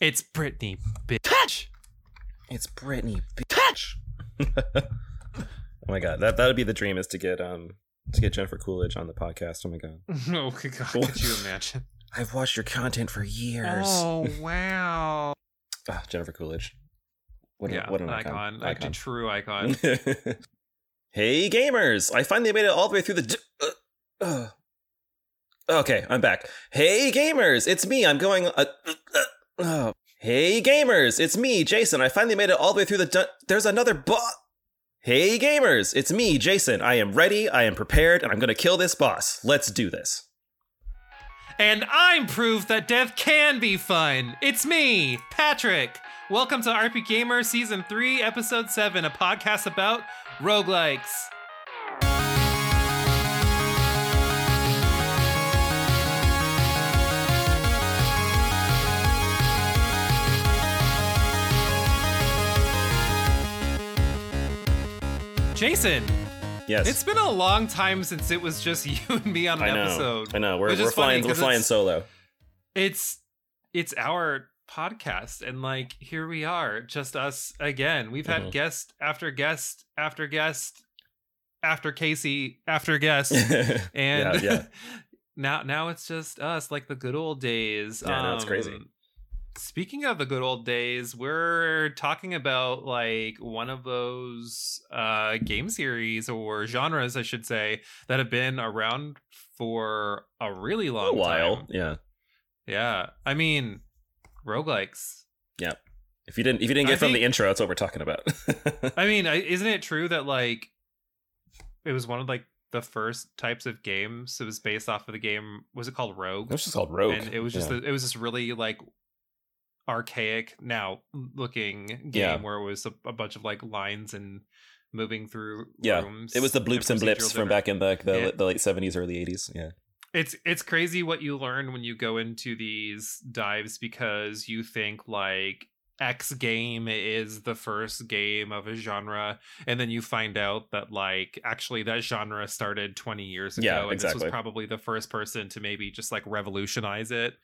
It's Britney, bitch. It's Britney, bitch. oh my god, that that'd be the dream is to get um to get Jennifer Coolidge on the podcast. Oh my god, Oh my god, could you imagine? I've watched your content for years. Oh wow. Ah, Jennifer Coolidge. What, a- yeah, what an an icon. icon. Like a true icon. hey gamers! I finally made it all the way through the. d- uh, uh. Okay, I'm back. Hey gamers, it's me. I'm going. Uh, uh, uh, oh. Hey gamers, it's me, Jason. I finally made it all the way through the. Dun- There's another boss. Hey gamers, it's me, Jason. I am ready. I am prepared, and I'm gonna kill this boss. Let's do this. And I'm proof that death can be fun. It's me, Patrick. Welcome to RPGaymer Season 3, Episode 7, a podcast about roguelikes. Jason, Yes. it's been a long time since it was just you and me on an I know. episode. I know. We're, we're flying. We're flying it's- solo. it's it's our podcast and like here we are just us again we've had Mhm. guest after guest after guest after casey after guest and yeah, yeah. now now it's just us like the good old days Yeah, no, it's crazy. Speaking of the good old days we're talking about like one of those uh game series or genres i should say that have been around for a really a long while. time Yeah. yeah, I mean, roguelikes. Yeah. If you didn't, if you didn't I get from the intro, that's what we're talking about. I mean, isn't it true that like it was one of like the first types of games? It was based off of the game. Was it called Rogue? It was just called Rogue. And it was just Yeah. the, it was this really like archaic now looking game Yeah. where it was a, a bunch of like lines and moving through Yeah, rooms. it was the bloops and blips from back in the the, Yeah. the late seventies, early eighties. Yeah. it's it's crazy what you learn when you go into these dives because you think like X game is the first game of a genre, and then you find out that like actually that genre started 20 years ago, Yeah, and this was probably the first person to maybe just like revolutionize it.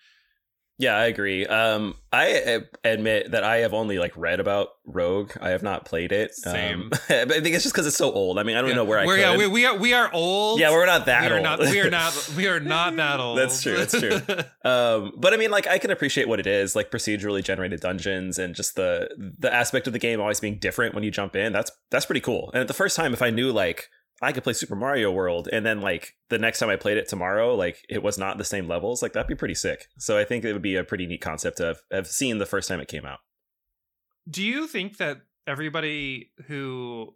Yeah, I agree. Um, I uh, admit that I have only like read about Rogue. I have not played it. Same. Um, but I think it's just because it's so old. I mean, I don't Yeah. know where I We're, could. yeah, we, we are we are old. yeah, we're not that we old. not we are not we are not that old. That's true, that's true. Um, but I mean, like, I can appreciate what it is, like procedurally generated dungeons, and just the the aspect of the game always being different when you jump in. That's that's pretty cool. And at the first time, if I knew like I could play Super Mario World, and then like the next time I played it tomorrow, like it was not the same levels, like that'd be pretty sick. So I think it would be a pretty neat concept to have, have seen the first time it came out. Do you think that everybody who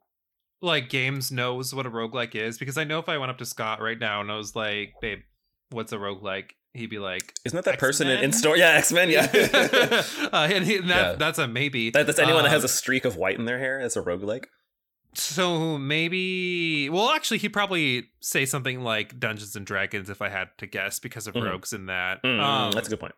like games knows what a roguelike is? Because I know if I went up to Scott right now and I was like, babe, what's a roguelike? He'd be like, Isn't that that person in, in store? Yeah, X Men. Yeah, uh, and, he, and that, Yeah. that's a maybe. that, that's anyone that has Um, a streak of white in their hair. It's a roguelike. So maybe, well, actually, he'd probably say something like Dungeons and Dragons if I had to guess because of Mhm. rogues in that. Mm, Um, that's a good point.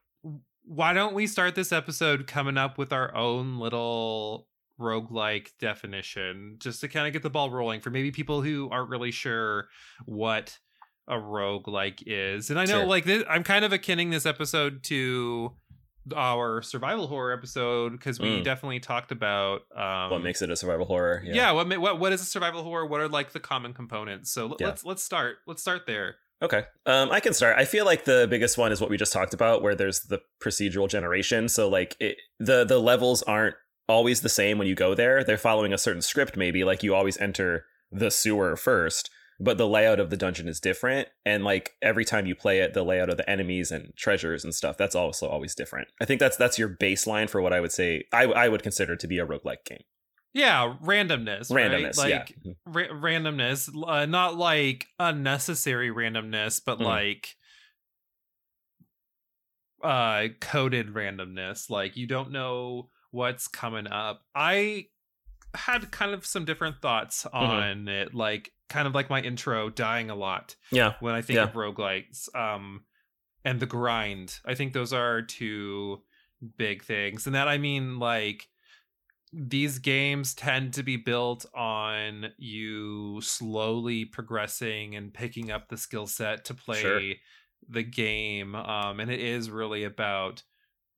why don't we start this episode coming up with our own little roguelike definition just to kind of get the ball rolling for maybe people who aren't really sure what a roguelike is. And I know Sure. like this, I'm kind of akinning this episode to our survival horror episode because we Mm. definitely talked about um what makes it a survival horror? yeah, what, what what is a survival horror what are like the common components so l- Yeah. let's let's start let's start there Okay. Um, I can start. I feel like the biggest one is what we just talked about, where there's the procedural generation. So like it, the the levels aren't always the same when you go there. They're following a certain script, maybe like you always enter the sewer first, but the layout of the dungeon is different. And like every time you play it, the layout of the enemies and treasures and stuff that's also always different. I think that's that's your baseline for what I would say I I would consider to be a roguelike game. yeah randomness right? Randomness, like yeah. ra- randomness uh, not like unnecessary randomness but Mhm. like uh coded randomness like you don't know what's coming up i had kind of some different thoughts Mm-hmm. on it like kind of like my intro dying a lot Yeah. when i think Yeah. of roguelikes um and the grind i think those are two big things and that i mean like these games tend to be built on you slowly progressing and picking up the skill set to play Sure. the game um and it is really about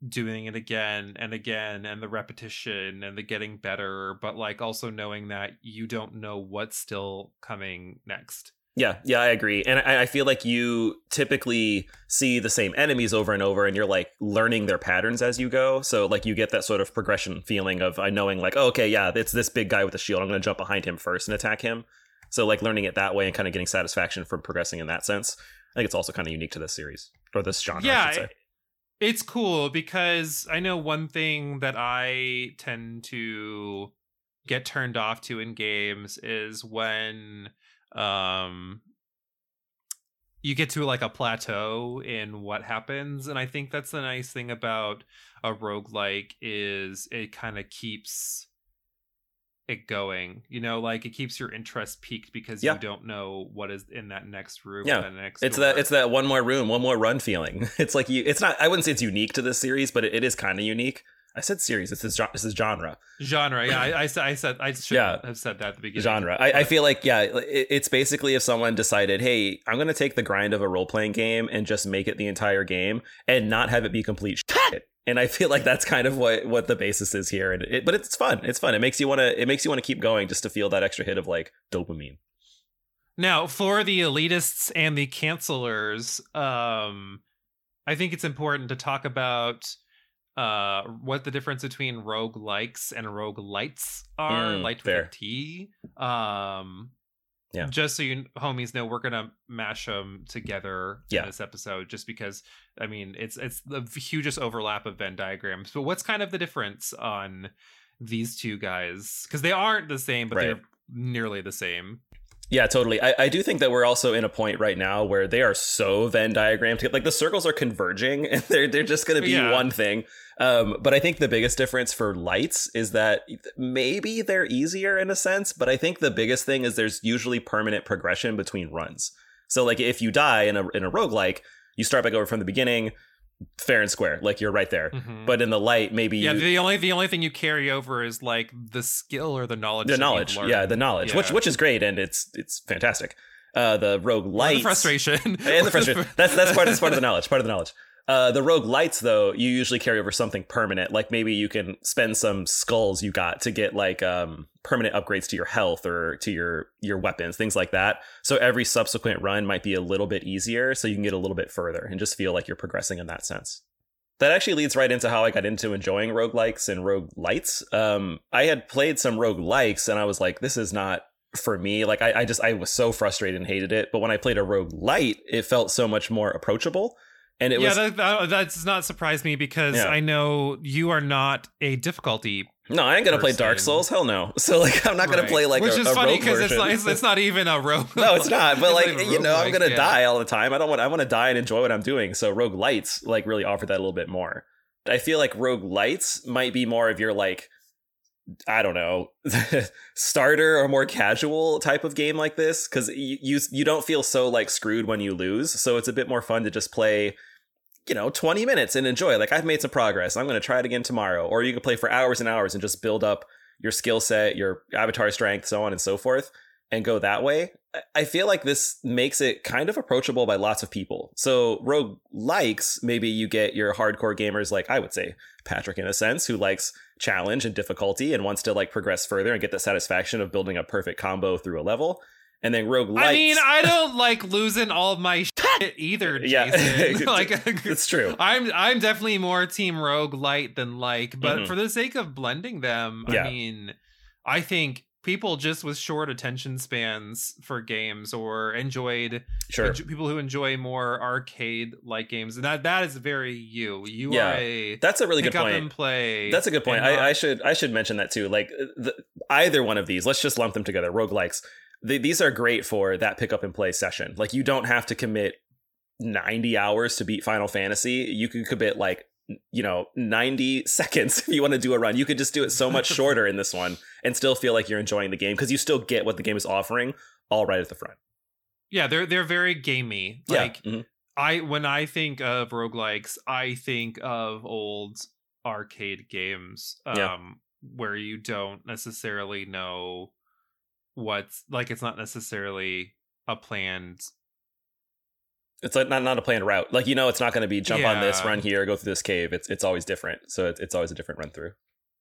doing it again and again and the repetition and the getting better but like also knowing that you don't know what's still coming next yeah, yeah, I agree. And I, I, feel like you typically see the same enemies over and over and you're like learning their patterns as you go. So like you get that sort of progression feeling of I uh, knowing like, oh, okay, yeah, it's this big guy with a shield. I'm gonna jump behind him first and attack him. So like learning it that way and kind of getting satisfaction from progressing in that sense. I think it's also kind of unique to this series or this genre. Yeah, it's cool because I know one thing that I tend to get turned off to in games is when um you get to like a plateau in what happens and i think that's the nice thing about a roguelike is it kind of keeps it going you know like it keeps your interest peaked because yeah. you don't know what is in that next room yeah next it's door. that it's that one more room one more run feeling it's like you it's not i wouldn't say it's unique to this series but it, it is kind of unique I said series. It's this is this is genre. Genre. Yeah, I, I, said I said I should yeah. have said that at the beginning. Genre. I, I, feel like yeah, it, it's basically if someone decided, hey, I'm going to take the grind of a role playing game and just make it the entire game and not have it be complete. And I feel like that's kind of what what the basis is here. And it, but it's fun. It's fun. It makes you want to. It makes you want to keep going just to feel that extra hit of like dopamine. Now, for the elitists and the cancelers, um, I think it's important to talk about uh what the difference between rogue likes and roguelites are mm, light with t um yeah just so you homies know we're gonna mash them together yeah. in this episode just because i mean it's it's the hugest overlap of venn diagrams but what's kind of the difference on these two guys because they aren't the same but right. they're nearly the same yeah, totally. I, I do think that we're also in a point right now where they are so Venn diagrammed. Like the circles are converging and they're they're just gonna be yeah. one thing. Um, but I think the biggest difference for lights is that maybe they're easier in a sense, but I think the biggest thing is there's usually permanent progression between runs. So like if you die in a in a roguelike, you start back over from the beginning, fair and square. Like you're right there. Mm-hmm. but in the light maybe yeah you, the only the only thing you carry over is like the skill or the knowledge the knowledge. yeah the knowledge yeah. which which is great and it's it's fantastic. Uh the roguelite frustration. And the frustration. That's that's part that's part of the knowledge part of the knowledge uh, the roguelites though, you usually carry over something permanent. Like maybe you can spend some skulls you got to get like um, permanent upgrades to your health or to your your weapons, things like that. So every subsequent run might be a little bit easier, so you can get a little bit further and just feel like you're progressing in that sense. That actually leads right into how I got into enjoying rogue roguelikes and roguelites. Um, I had played some rogue likes and I was like, this is not for me. Like I, I just I was so frustrated and hated it. But when I played a roguelite, it felt so much more approachable and it yeah, was that, that, does not surprise me because yeah. I know you are not a difficulty. No, I ain't gonna person. play Dark Souls. Hell no. So like, I'm not gonna play like which a, is a funny because it's, it's, it's not even a rogue. no, it's not. But like you know, I'm gonna yeah. die all the time. I don't want. I want to die and enjoy what I'm doing. So roguelites like really offer that a little bit more. I feel like roguelites might be more of your like I don't know, starter or more casual type of game like this because you, you you don't feel so like screwed when you lose. So it's a bit more fun to just play, you know, 20 minutes and enjoy. Like I've made some progress. I'm going to try it again tomorrow. Or you can play for hours and hours and just build up your skill set, your avatar strength, so on and so forth, and go that way. I feel like this makes it kind of approachable by lots of people. So rogue likes, maybe you get your hardcore gamers like I would say Patrick in a sense, who likes challenge and difficulty and wants to like progress further and get the satisfaction of building a perfect combo through a level. And then roguelites. I mean, I don't like losing all of my shit either, Jason. Yeah, like it's true. I'm I'm definitely more team roguelite than like, but mm-hmm. for the sake of blending them, yeah. I mean, I think people just with short attention spans for games or enjoyed sure. people who enjoy more arcade like games and that that is very you. You yeah, are a that's a really good point. play that's a good point. I, I, should i should mention that too like the, either one of these let's just lump them together roguelikes. The, these are great for that pick up and play session. Like you don't have to commit 90 hours to beat final fantasy. You can commit like you know 90 seconds if you want to do a run you could just do it so much shorter in this one and still feel like you're enjoying the game because you still get what the game is offering all right at the front yeah they're they're very gamey like yeah. mm-hmm. i when i think of roguelikes i think of old arcade games um yeah. where you don't necessarily know what's like it's not necessarily a planned it's like not not a planned route. Like you know, it's not going to be jump on this, run here, go through this cave. It's it's always different. So it's, it's always a different run through.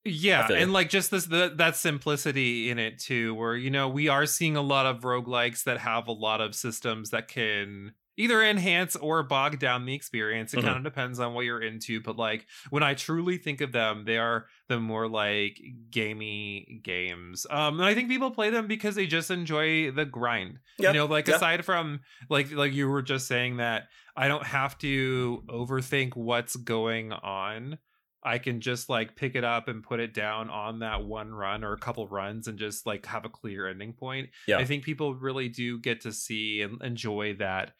Yeah, you. and like just this the, that simplicity in it too, where you know we are seeing a lot of roguelikes that have a lot of systems that can either enhance or bog down the experience. It Mhm. kind of depends on what you're into, but like when I truly think of them, they are the more like gamey games. Um, and I think people play them because they just enjoy the grind. Yeah, You know, like yeah. aside from like like you were just saying that I don't have to overthink what's going on. I can just like pick it up and put it down on that one run or a couple runs and just like have a clear ending point. Yeah. I think people really do get to see and enjoy that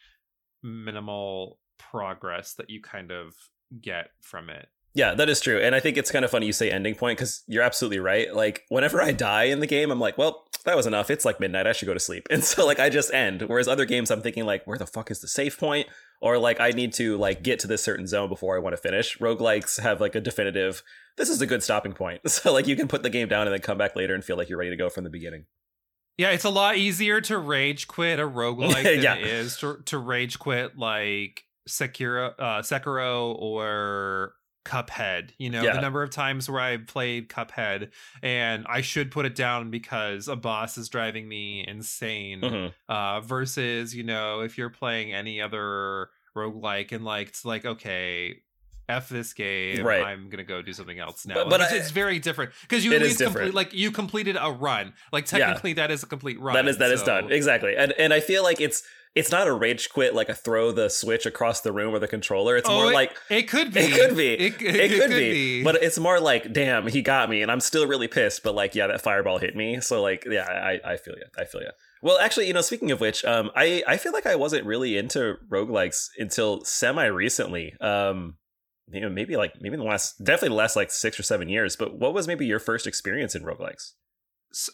minimal progress that you kind of get from it. Yeah, that is true. And I think it's kind of funny you say ending point because you're absolutely right. Like, whenever I die in the game, I'm like, well, that was enough. It's like midnight. I should go to sleep. And so, like, I just end. Whereas other games, I'm thinking, like, where the fuck is the save point? Or, like, I need to, like, get to this certain zone before I want to finish. Roguelikes have, like, a definitive, this is a good stopping point. So, like, you can put the game down and then come back later and feel like you're ready to go from the beginning. Yeah, it's a lot easier to rage quit a roguelike than Yeah. it is to, to rage quit like Sekiro, uh, Sekiro or Cuphead. You know, Yeah. the number of times where I've played Cuphead and I should put it down because a boss is driving me insane. Mhm. Uh, versus, you know, if you're playing any other roguelike and like it's like, okay, F this game. Right. I'm gonna go do something else now. But- but it's, I- it's very different because you It at is least complete like you completed a run. Like Yeah. technically that is a complete run. That is that is so- done exactly, and and I feel like it's it's not a rage quit like a throw the switch across the room with a controller. It's Oh, more it- like It could be. It could be. It, it, could, be, but it's more like, damn, he got me, and I'm still really pissed. But like, yeah, that fireball hit me. So like, yeah, I, I feel you. I feel you. Well, actually, you know, speaking of which, um, I I feel like I wasn't really into roguelikes until semi recently. Um, you know, maybe like maybe in the last, definitely the last like six or seven years. But what was maybe your first experience in roguelikes?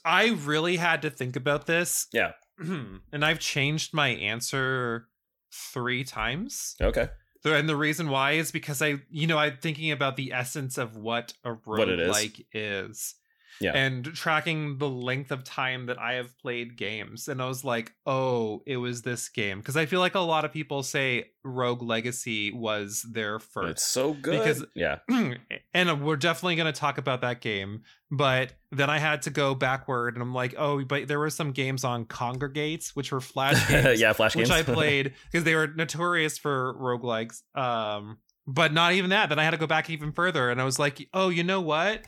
I really had to think about this. Yeah. and I've changed my answer three times. Okay. And the reason why is because I, you know, I'm thinking about the essence of what a What it is. roguelike is. Yeah. And tracking the length of time that I have played games. And I was like, oh, it was this game. Because I feel like a lot of people say Rogue Legacy was their first. It's so good. Because- yeah. and we're definitely going to talk about that game but then i had to go backward and i'm like oh but there were some games on Kongregates which were flash games yeah, flash games. which i played because they were notorious for roguelikes um but not even that then i had to go back even further and i was like oh you know what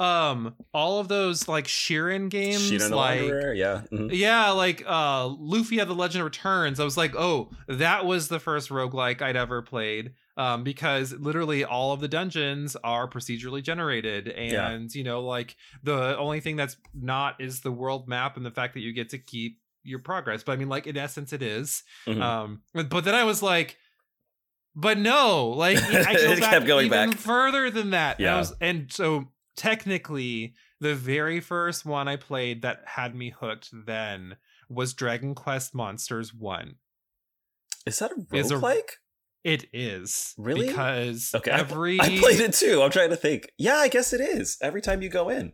um all of those like Shiren games like yeah. mhm. yeah, like uh Lufia the Legend Returns. I was like, oh, that was the first roguelike I'd ever played. Um, because literally all of the dungeons are procedurally generated. Yeah. And, you know, like the only thing that's not is the world map and the fact that you get to keep your progress. But I mean, like in essence it is. Mhm. Um, but then I was like, but no, like I go It back kept going even back. further than that. And, Yeah. was, and so technically, the very first one I played that had me hooked then was Dragon Quest Monsters One. Is that a roguelike? It is Really? because Okay, I- every I played it too. I'm trying to think. Yeah, I guess it is. Every time you go in.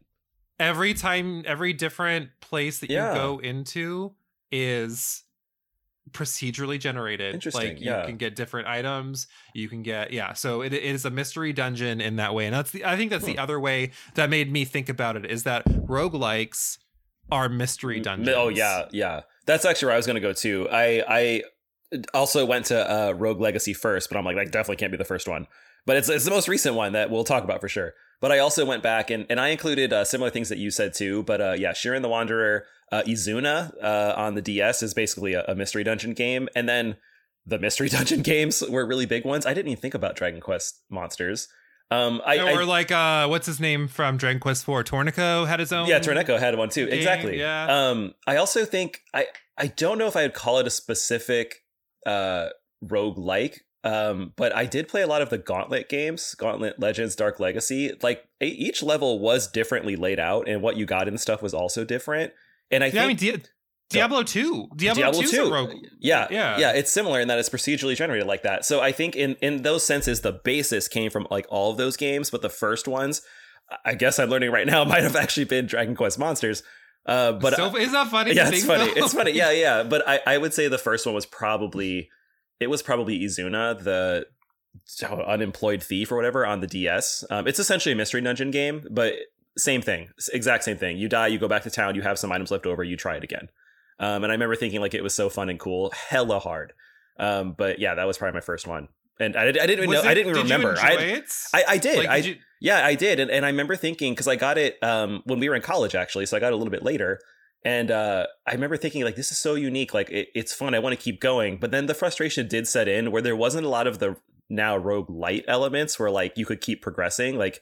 every time every different place that Yeah. you go into is procedurally generated Interesting, like you yeah. can get different items you can get yeah so it, it is a mystery dungeon in that way and that's the i think that's the other way that made me think about it is that roguelikes are mystery M- dungeons Oh yeah, yeah. That's actually where I was going to go too. I I also went to uh, Rogue Legacy first, but I'm like that definitely can't be the first one. But it's it's the most recent one that we'll talk about for sure. But I also went back and and I included uh, similar things that you said too. But uh, yeah, Shiren the Wanderer, uh, Izuna uh, on the DS is basically a, a mystery dungeon game, and then the mystery dungeon games were really big ones. I didn't even think about Dragon Quest monsters. Um, I, I or like uh what's his name from dragon quest 4 Torneco had his own yeah, Torneco had one too. game, Exactly. yeah. Um, I also think I I don't know if I would call it a specific uh rogue like. Um, but I did play a lot of the Gauntlet games, Gauntlet Legends, Dark Legacy. Like e- each level was differently laid out, and what you got and stuff was also different. And I yeah i mean Di- diablo 2 diablo, Diablo 2 's 2. a rogue yeah, Yeah. yeah, it's similar in that it's procedurally generated like that. So I think in in those senses, the basis came from like all of those games, but the first ones, I guess I'm learning right now, might have actually been Dragon Quest Monsters. Uh, but so, is that funny yeah, it's think, funny. though? It's funny. Yeah, yeah. But I, I would say the first one was probably it was probably Izuna, the unemployed thief or whatever on the DS. Um, it's essentially a mystery dungeon game, but same thing, exact same thing. You die, you go back to town, you have some items left over, you try it again. Um, and I remember thinking like it was so fun and cool, hella hard. Um, but yeah, that was probably my first one, and I, I didn't even know. it- I didn't did remember. You I? I I did. Like, I did you- yeah, I did, and, and I remember thinking because I got it um, when we were in college actually, so I got it a little bit later, and uh, I remember thinking like this is so unique, like it, it's fun, I want to keep going, but then the frustration did set in where there wasn't a lot of the now roguelite elements where like you could keep progressing, like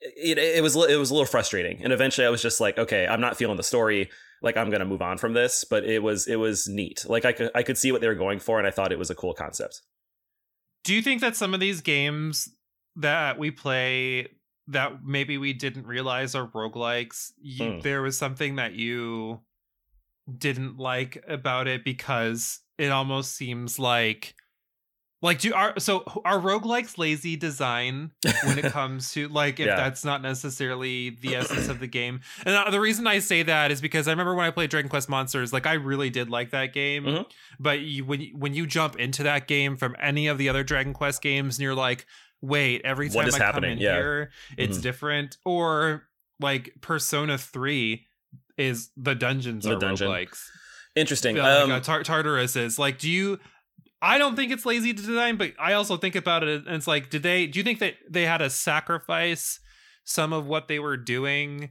it, it was it was a little frustrating, and eventually I was just like, okay, I'm not feeling the story, like I'm gonna move on from this, but it was it was neat, like I could I could see what they were going for, and I thought it was a cool concept. Do you think that some of these games that we play that maybe we didn't realize are roguelikes, you, Hmm. there was something that you didn't like about it because it almost seems like like do are so are roguelikes lazy design when it comes to like if Yeah. that's not necessarily the essence of the game. And the reason I say that is because I remember when I played Dragon Quest Monsters, like I really did like that game. Mhm. But you, when you, when you jump into that game from any of the other Dragon Quest games, and you're like, wait, every time is I come happening? in Yeah. here, it's Mhm. different. Or like Persona Three is the dungeons The are dungeon. roguelikes. Interesting. Like Um, uh, Tar- Tartarus is like, do you? I don't think it's lazy to design, but I also think about it, and it's like, did they? Do you think that they had to sacrifice some of what they were doing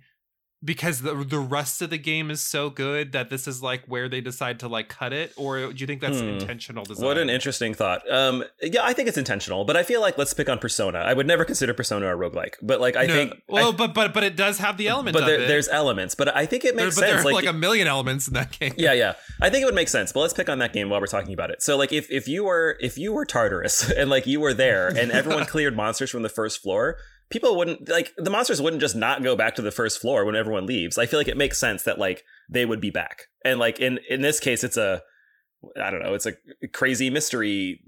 because the the rest of the game is so good that this is like where they decide to like cut it, or do you think that's Hmm. intentional design? What an interesting thought. Um, yeah, I think it's intentional, but I feel like let's pick on Persona. I would never consider Persona a roguelike, but like I No, think, well, I- but but but it does have the element but there, there's elements, but I think it There- makes there sense. are Like, like, a million elements in that game. yeah, yeah, I think it would make sense. But let's pick on that game while we're talking about it. So, like, if if you were if you were Tartarus and like you were there and everyone cleared monsters from the first floor. People wouldn't like the monsters wouldn't just not go back to the first floor when everyone leaves. I feel like it makes sense that like they would be back. And like in in this case it's a I don't know, it's a crazy mystery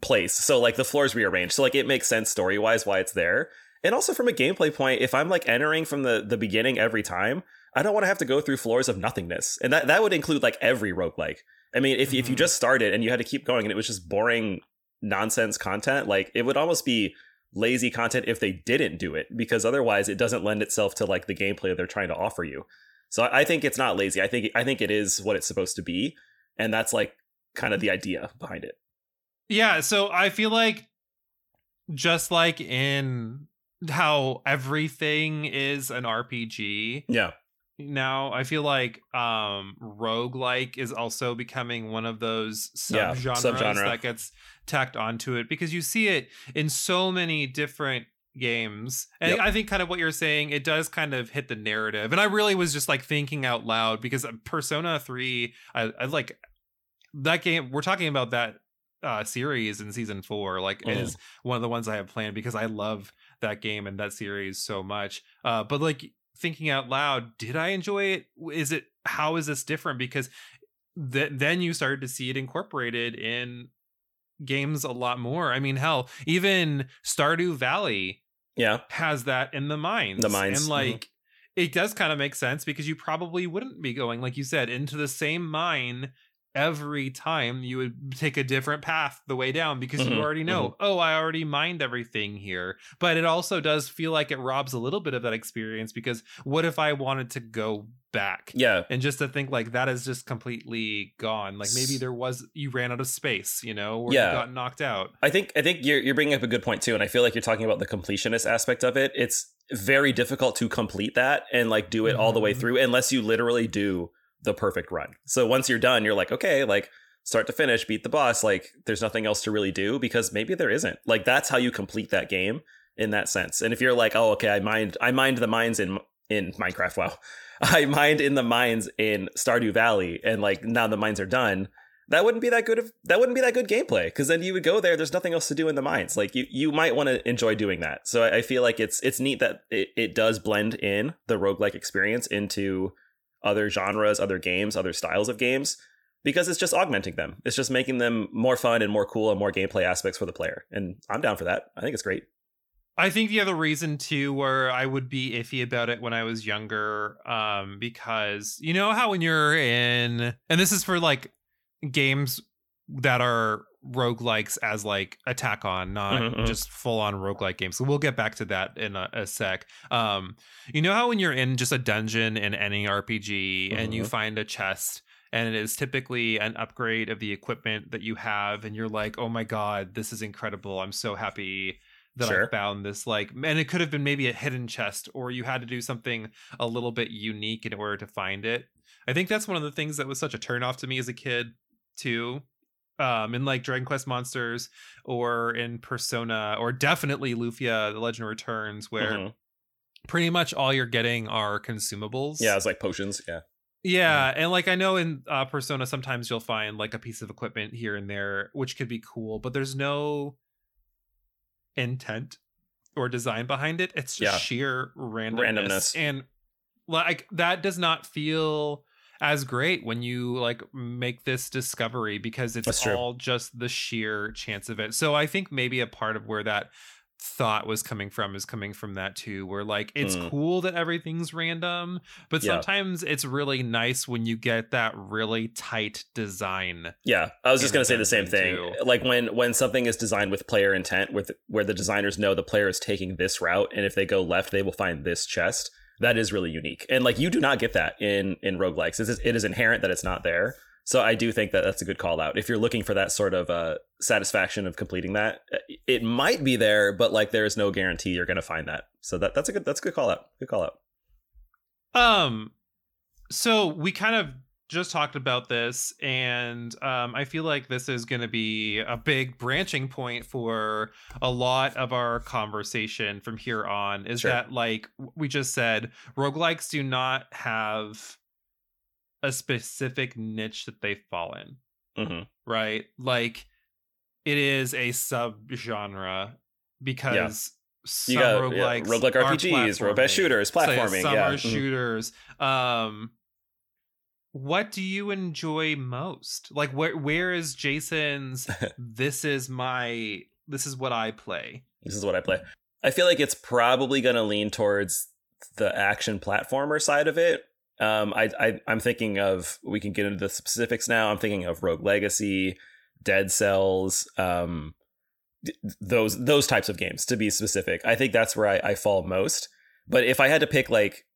place. So like the floors rearranged. So like it makes sense story wise why it's there. And also from a gameplay point, if I'm like entering from the the beginning every time, I don't want to have to go through floors of nothingness. And that that would include like every roguelike. I mean, if if you Mhm. just started and you had to keep going and it was just boring nonsense content, like it would almost be lazy content if they didn't do it because otherwise it doesn't lend itself to like the gameplay they're trying to offer you. So I I think it's not lazy. I think I think it is what it's supposed to be, and that's like kind of the idea behind it. Yeah, so I feel like just like in how everything is an RPG Yeah, now, I feel like um roguelike is also becoming one of those Yeah, subgenres subgenre. that gets tacked onto it because you see it in so many different games. And Yep. I think kind of what you're saying, it does kind of hit the narrative. And I really was just like thinking out loud because Persona 3, I, I like that game. We're talking about that uh series in season four, like Mhm. is one of the ones I have planned because I love that game and that series so much. Uh but like thinking out loud, did I enjoy it? Is it how is this different? Because th- then you started to see it incorporated in games a lot more. I mean, hell, even Stardew Valley yeah, has that in the mines. The mines, And mhm. like it does kind of make sense because you probably wouldn't be going, like you said, into the same mine every time you would take a different path the way down because Mhm, you already know, oh, I already mined everything here. But it also does feel like it robs a little bit of that experience because what if I wanted to go back? yeah. And just to think like that is just completely gone. Like maybe there was you ran out of space, you know, or Yeah. you got knocked out. I think I think you're you're bringing up a good point too, and I feel like you're talking about the completionist aspect of it. It's very difficult to complete that and like do it all the way Mhm. through unless you literally do the perfect run. So once you're done, you're like, okay, like start to finish, beat the boss. Like there's nothing else to really do because maybe there isn't. Like that's how you complete that game in that sense. And if you're like, oh, okay, I mind, I mind the mines in in Minecraft. Wow, I mined in the mines in Stardew Valley, and like now the mines are done that wouldn't be that good of that wouldn't be that good gameplay because then you would go there there's nothing else to do in the mines like you you might want to enjoy doing that so I, I feel like it's it's neat that it, it does blend in the roguelike experience into other genres other games other styles of games because it's just augmenting them. It's just making them more fun and more cool and more gameplay aspects for the player. And i'm down for that. I think it's great. I think the other reason too where I would be iffy about it when I was younger, um, because you know how when you're in and this is for like games that are roguelikes as like attack on, not Mhm, mhm. just full on roguelike games. So we'll get back to that in a, a sec. Um, you know how when you're in just a dungeon in any RPG and you Mhm. find a chest and it is typically an upgrade of the equipment that you have, and you're like, oh my god, this is incredible. I'm so happy that Sure. I found this. Like, and it could have been maybe a hidden chest, or you had to do something a little bit unique in order to find it. I think that's one of the things that was such a turnoff to me as a kid, too. Um, in like Dragon Quest Monsters or in Persona, or definitely Lufia, The Legend Returns, where Mhm. pretty much all you're getting are consumables. Yeah, it's like potions. Yeah. Yeah, and like I know in uh, Persona sometimes you'll find like a piece of equipment here and there which could be cool, but there's no intent or design behind it. It's just Yeah. sheer randomness. Randomness. And like that does not feel as great when you like make this discovery because That's it's true. all just the sheer chance of it. So I think maybe a part of where that thought was coming from is coming from that too where like it's Mm. cool that everything's random but Yeah. sometimes it's really nice when you get that really tight design Yeah, I was just gonna say the same thing. too. Like when when something is designed with player intent, with where the designers know the player is taking this route, and if they go left, they will find this chest. That is really unique, and like you do not get that in in roguelikes. It is, it is inherent that it's not there. So I do think that that's a good call out. If you're looking for that sort of uh, satisfaction of completing that, uh, it might be there, but like there is no guarantee you're gonna find that. So that that's a good that's a good call out. Good call out. um so we kind of just talked about this and um i feel like this is going to be a big branching point for a lot of our conversation from here on is Sure. that like we just said roguelikes do not have a specific niche that they fall in hmm right? Like it is a subgenre because some You got yeah, roguelike RPGs, platforming. shooters, So, yeah, platforming. some yeah, are mhm. shooters. Um, what do you enjoy most? Like where where is Jason's? this is my this is what I play. This is what I play. I feel like it's probably going to lean towards the action platformer side of it. Um, I, I I'm thinking of we can get into the specifics now. I'm thinking of Rogue Legacy, Dead Cells, um, th- those those types of games to be specific. I think that's where I, I fall most. But if I had to pick like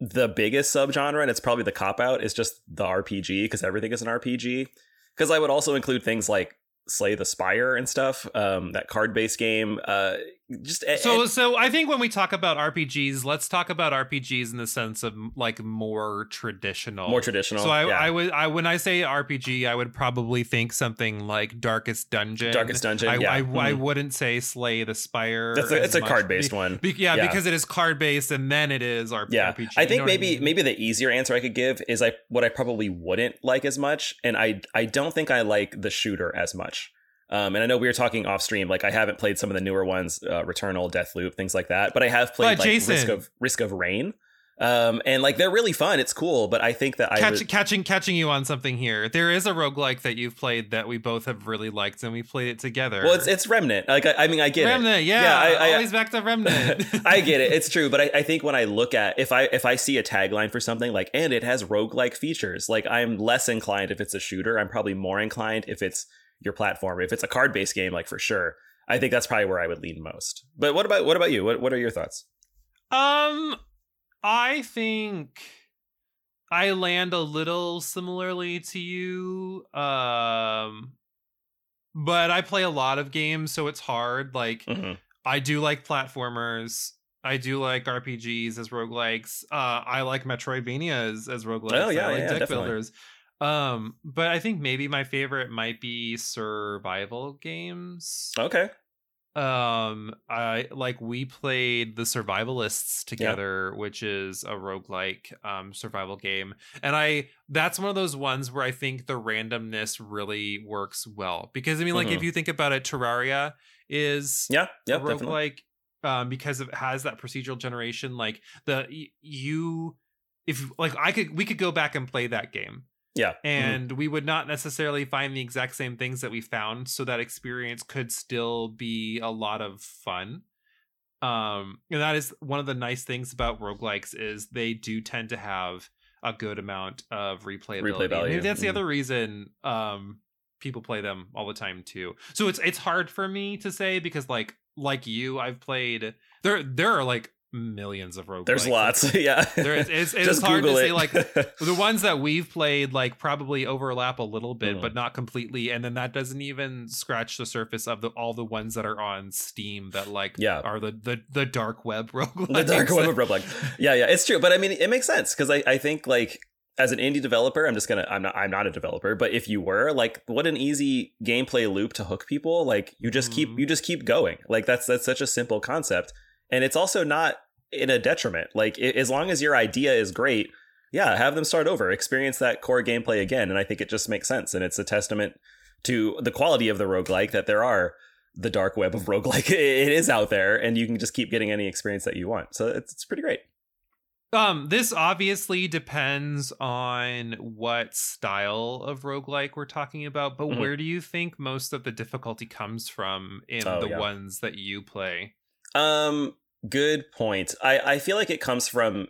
the biggest subgenre, and it's probably the cop out, is just the RPG because everything is an RPG. Because I would also include things like Slay the Spire and stuff, um, that card based game. Uh, just So so I think when we talk about RPGs, let's talk about RPGs in the sense of like more traditional. more traditional. So I, yeah. I would I when I say RPG, I would probably think something like Darkest Dungeon. Darkest Dungeon. I, yeah, I, I Mhm. wouldn't say Slay the Spire. That's a, it's a card based one. be- yeah, Yeah. because it is card based, and then it is RP- Yeah, RPG. I you think know what maybe mean? maybe the easier answer I could give is I what I probably wouldn't like as much, and I I don't think I like the shooter as much. Um, and I know we were talking off stream, like I haven't played some of the newer ones, uh, Returnal, Deathloop, things like that, but I have played like Risk of Risk of Rain, um, and like they're really fun. It's cool, but I think that I Catch, re- catching catching you on something here. There is a roguelike that you've played that we both have really liked, and we played it together. well, it's it's Remnant. Like I, I mean, I get it. Remnant. Yeah, Yeah, I- I- always back to Remnant. I get it. It's true, but I, I think when I look at if I if I see a tagline for something like and it has roguelike features, like I'm less inclined if it's a shooter. I'm probably more inclined if it's your platform. If it's a card based game, like for sure. I think that's probably where I would lean most. But what about what about you? What what are your thoughts? Um, I think I land a little similarly to you. Um, but I play a lot of games, so it's hard. Like Mhm. I do like platformers. I do like RPGs as roguelikes. Uh, I like Metroidvanias as roguelikes. Oh, yeah, I like yeah, deck definitely. builders. Um, but I think maybe my favorite might be survival games Okay. um i like we played the survivalists together which is a roguelike um survival game and i that's one of those ones where i think the randomness really works well because i mean like if you think about it terraria is Yeah. Yeah. roguelike um because it has that procedural generation like the you if like i could we could go back and play that game Yeah. Mhm. and we would not necessarily find the exact same things that we found so that experience could still be a lot of fun um and that is one of the nice things about roguelikes is they do tend to have a good amount of replayability Replay value, maybe that's the mhm. other reason um people play them all the time too. So it's it's hard for me to say because like like you, I've played there there are like millions of roguelikes. There's lots. yeah. There is it's, it's hard Google to it. say like the ones that we've played like probably overlap a little bit Mhm. but not completely and then that doesn't even scratch the surface of the all the ones that are on steam that like Yeah. are the the, the dark web roguelikes. the dark web of roguelike. Yeah, yeah, it's true. But I mean, it makes sense because I, I think like as an indie developer, I'm just gonna I'm not I'm not a developer, but if you were, like, what an easy gameplay loop to hook people. Like you just keep Mhm. you just keep going. Like that's that's such a simple concept, and it's also not in a detriment. Like as long as your idea is great, yeah, have them start over, experience that core gameplay again, and I think it just makes sense, and it's a testament to the quality of the roguelike that there are the dark web of roguelike. It is out there, and you can just keep getting any experience that you want. So it's, it's pretty great. Um, this obviously depends on what style of roguelike we're talking about, but Mhm. where do you think most of the difficulty comes from in Oh, the yeah. ones that you play? Um, good point. I I feel like it comes from.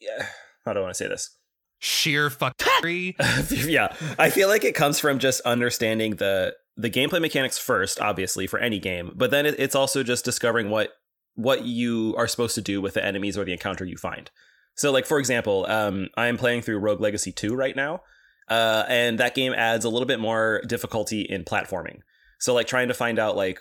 Yeah, how do I want to say this? Sheer fuckery. yeah, I feel like it comes from just understanding the the gameplay mechanics first, obviously for any game, but then it, it's also just discovering what what you are supposed to do with the enemies or the encounter you find. So, like for example, um, I'm playing through Rogue Legacy 2 right now, uh, and that game adds a little bit more difficulty in platforming. So, like trying to find out like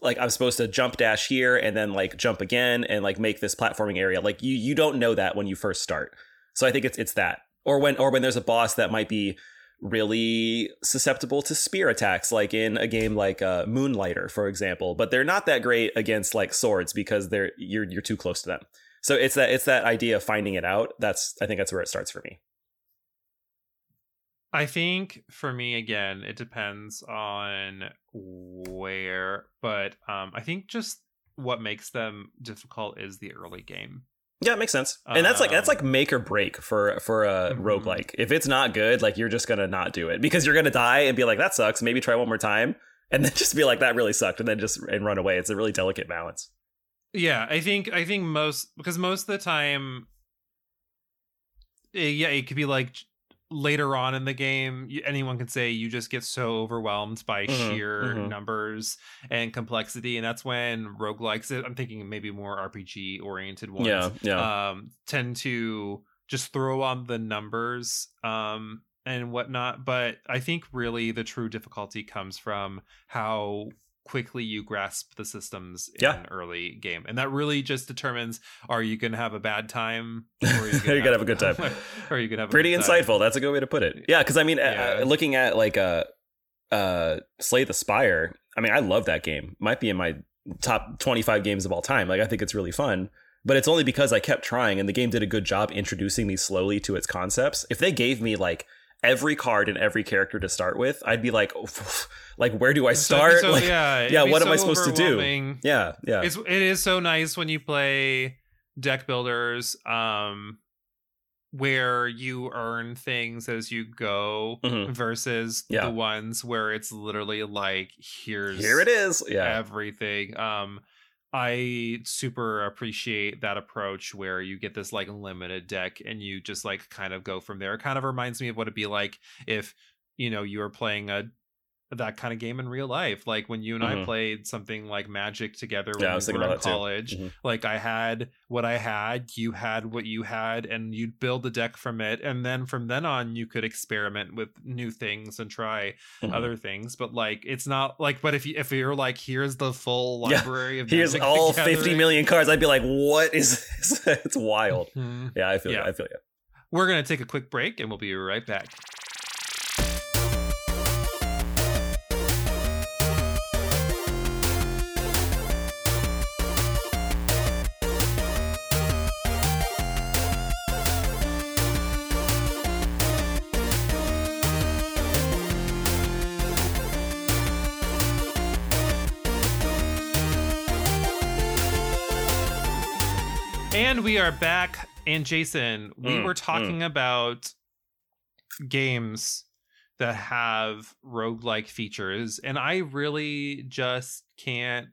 like I'm supposed to jump dash here and then like jump again and like make this platforming area. Like you you don't know that when you first start. So I think it's it's that. Or when or when there's a boss that might be really susceptible to spear attacks like in a game like uh, Moonlighter for example, but they're not that great against like swords because they're you're you're too close to them. So it's that it's that idea of finding it out. That's I think that's where it starts for me. I think for me again, it depends on where, but um I think just what makes them difficult is the early game. Yeah, it makes sense. And that's like that's Um, like make or break for for a Mhm. roguelike. If it's not good, like you're just gonna not do it because you're gonna die and be like, that sucks. Maybe try one more time. And then just be like, that really sucked, and then just and run away. It's a really delicate balance. Yeah, I think I think most because most of the time, eh, yeah, it could be like later on in the game, anyone can say you just get so overwhelmed by Mhm, sheer mhm. numbers and complexity, and that's when roguelikes. It. I'm thinking maybe more RPG oriented ones. Yeah, yeah. um, tend to just throw on the numbers um, and whatnot. But I think really the true difficulty comes from how quickly you grasp the systems in Yeah. an early game, and that really just determines: are you going to have a bad time, or are you You're gonna have a good time. or are you going to have a Pretty good time? insightful. That's a good way to put it. Yeah, because I mean, Yeah. uh, looking at like uh, uh, Slay the Spire. I mean, I love that game. Might be in my top 25 games of all time. Like, I think it's really fun. But it's only because I kept trying, and the game did a good job introducing me slowly to its concepts. If they gave me like every card and every character to start with, I'd be like, like where do I So start? so- like, yeah, yeah, what am I supposed to do? yeah, yeah, It's it is so nice when you play deck builders, um, where you earn things as you go Mhm. versus Yeah. the ones where it's literally like here's Here it is. Yeah, everything. Um, I super appreciate that approach where you get this like limited deck and you just like kind of go from there. It kind of reminds me of what it'd be like if you know you were playing a that kind of game in real life. Like when you and I Mhm. played something like Magic together when Yeah, I we was thinking were in about that too. college. Mhm. Like I had what I had, you had what you had, and you'd build a deck from it. And then from then on, you could experiment with new things and try Mhm. other things. But like, it's not like. But if you if you're like, here's the full Yeah. library of Here's all the 50 cards. I'd be like, what is this? it's wild. mhm. Yeah, I feel Yeah. you. I feel you. We're gonna take a quick break, and we'll be right back. We are back. And Jason, we Mm, were talking about games that have roguelike features, and I really just can't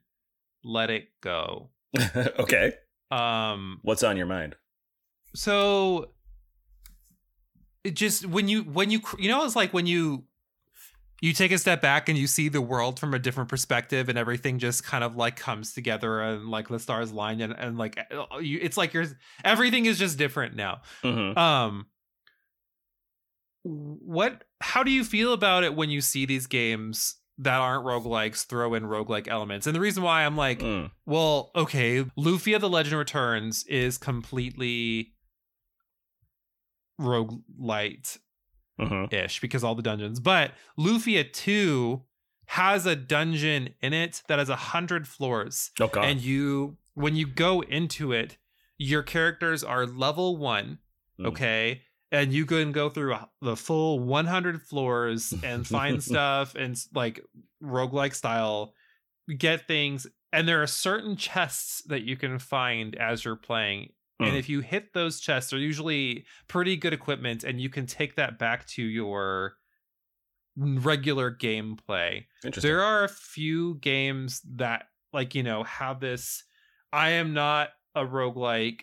let it go. okay. Um What's on your mind? so it just when you when you you know it's like when you you take a step back and you see the world from a different perspective and everything just kind of like comes together and like the stars line and, and like uh, you, it's like you're everything is just different now Mhm. um what how do you feel about it when you see these games that aren't roguelikes throw in roguelike elements and the reason why i'm like Mm. well okay lufia the legend returns is completely roguelite Mhm. ish because all the dungeons. But Lufia 2 has a dungeon in it that has a hundred floors. Oh god. And you when you go into it, your characters are level one. Mm. Okay. And you can go through the full 100 floors and find stuff and like roguelike style, get things. And there are certain chests that you can find as you're playing and Mm. if you hit those chests, they're usually pretty good equipment, and you can take that back to your regular gameplay. Interesting. There are a few games that, like, you know, have this I am not a roguelike,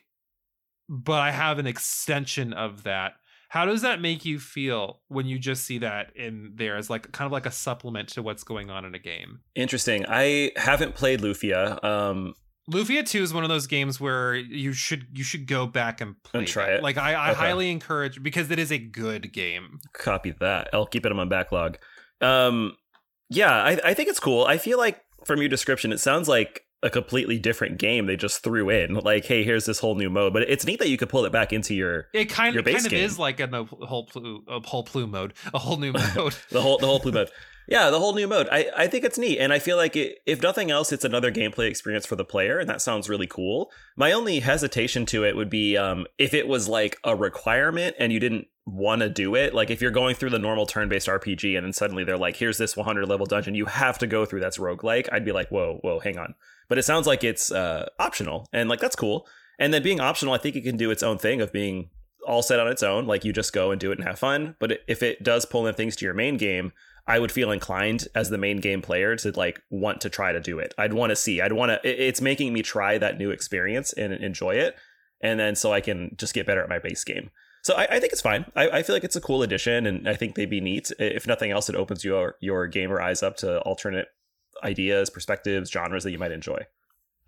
but I have an extension of that. How does that make you feel when you just see that in there as like kind of like a supplement to what's going on in a game? Interesting. I haven't played Lufia. Um, Lufia 2 is one of those games where you should you should go back and play And try that. it. Like I, I Okay. highly encourage because it is a good game. copy that. I'll keep it on my backlog. Um, yeah, I, I think it's cool. I feel like from your description, it sounds like a completely different game they just threw in. Like, hey, here's this whole new mode. But it's neat that you could pull it back into your It kind Your of base kind of game. is like a, whole plu, a whole plume mode, a whole new mode. the whole the whole blue mode. Yeah, the whole new mode. I, I think it's neat, and I feel like it, if nothing else, it's another gameplay experience for the player, and that sounds really cool. My only hesitation to it would be um, if it was like a requirement and you didn't want to do it. Like if you're going through the normal turn-based RPG, and then suddenly they're like, "Here's this 100 level dungeon you have to go through." That's roguelike. I'd be like, "Whoa, whoa, hang on." But it sounds like it's uh, optional, and like that's cool. And then being optional, I think it can do its own thing of being all set on its own. Like you just go and do it and have fun. But if it does pull in things to your main game, I would feel inclined as the main game player to like want to try to do it. I'd want to see. I'd want to. It's making me try that new experience and enjoy it, and then so I can just get better at my base game. So I, I think it's fine. I, I feel like it's a cool addition, and I think they'd be neat. If nothing else, it opens your your gamer eyes up to alternate ideas, perspectives, genres that you might enjoy.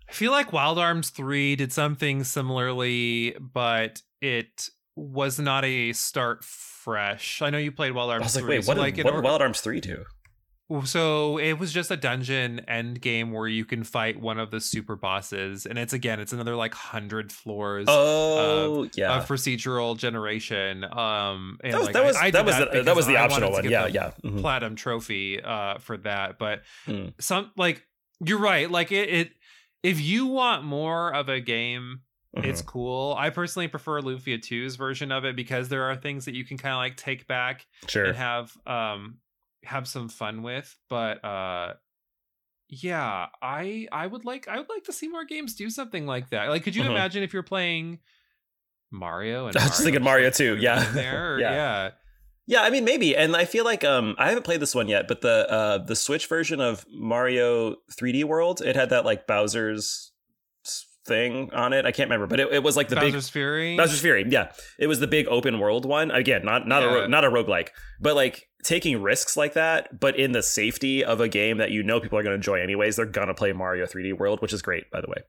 I feel like Wild Arms 3 did something similarly, but it was not a start fresh. I know you played Wild Arms. I was like, 3. wait, what, like did, in what or- did Wild Arms three do? So it was just a dungeon end game where you can fight one of the super bosses, and it's again, it's another like hundred floors Oh, yeah. of procedural generation. Um, and that was like, that was I, I that was the, that was the I optional one. Yeah, yeah. Mhm. platinum trophy uh for that, but Hmm. some like you're right. Like it, it, if you want more of a game it's Mhm. cool. I personally prefer Lufia 2's version of it because there are things that you can kind of like take back sure. and have um have some fun with. But uh yeah, I I would like I would like to see more games do something like that. Like could you Mhm. imagine if you're playing Mario and I was just thinking Mario too, yeah. there? Yeah. yeah. Yeah, I mean maybe, and I feel like um I haven't played this one yet, but the uh the Switch version of Mario 3D World, it had that like Bowser's thing on it. I can't remember, but it, it was like the Bowser's Fury. Bowser's Fury. Yeah, it was the big open world one. Again, not not a Yeah. ro- not a roguelike, but like taking risks like that, but in the safety of a game that you know people are going to enjoy anyways. They're gonna play Mario 3D World, which is great, by the way.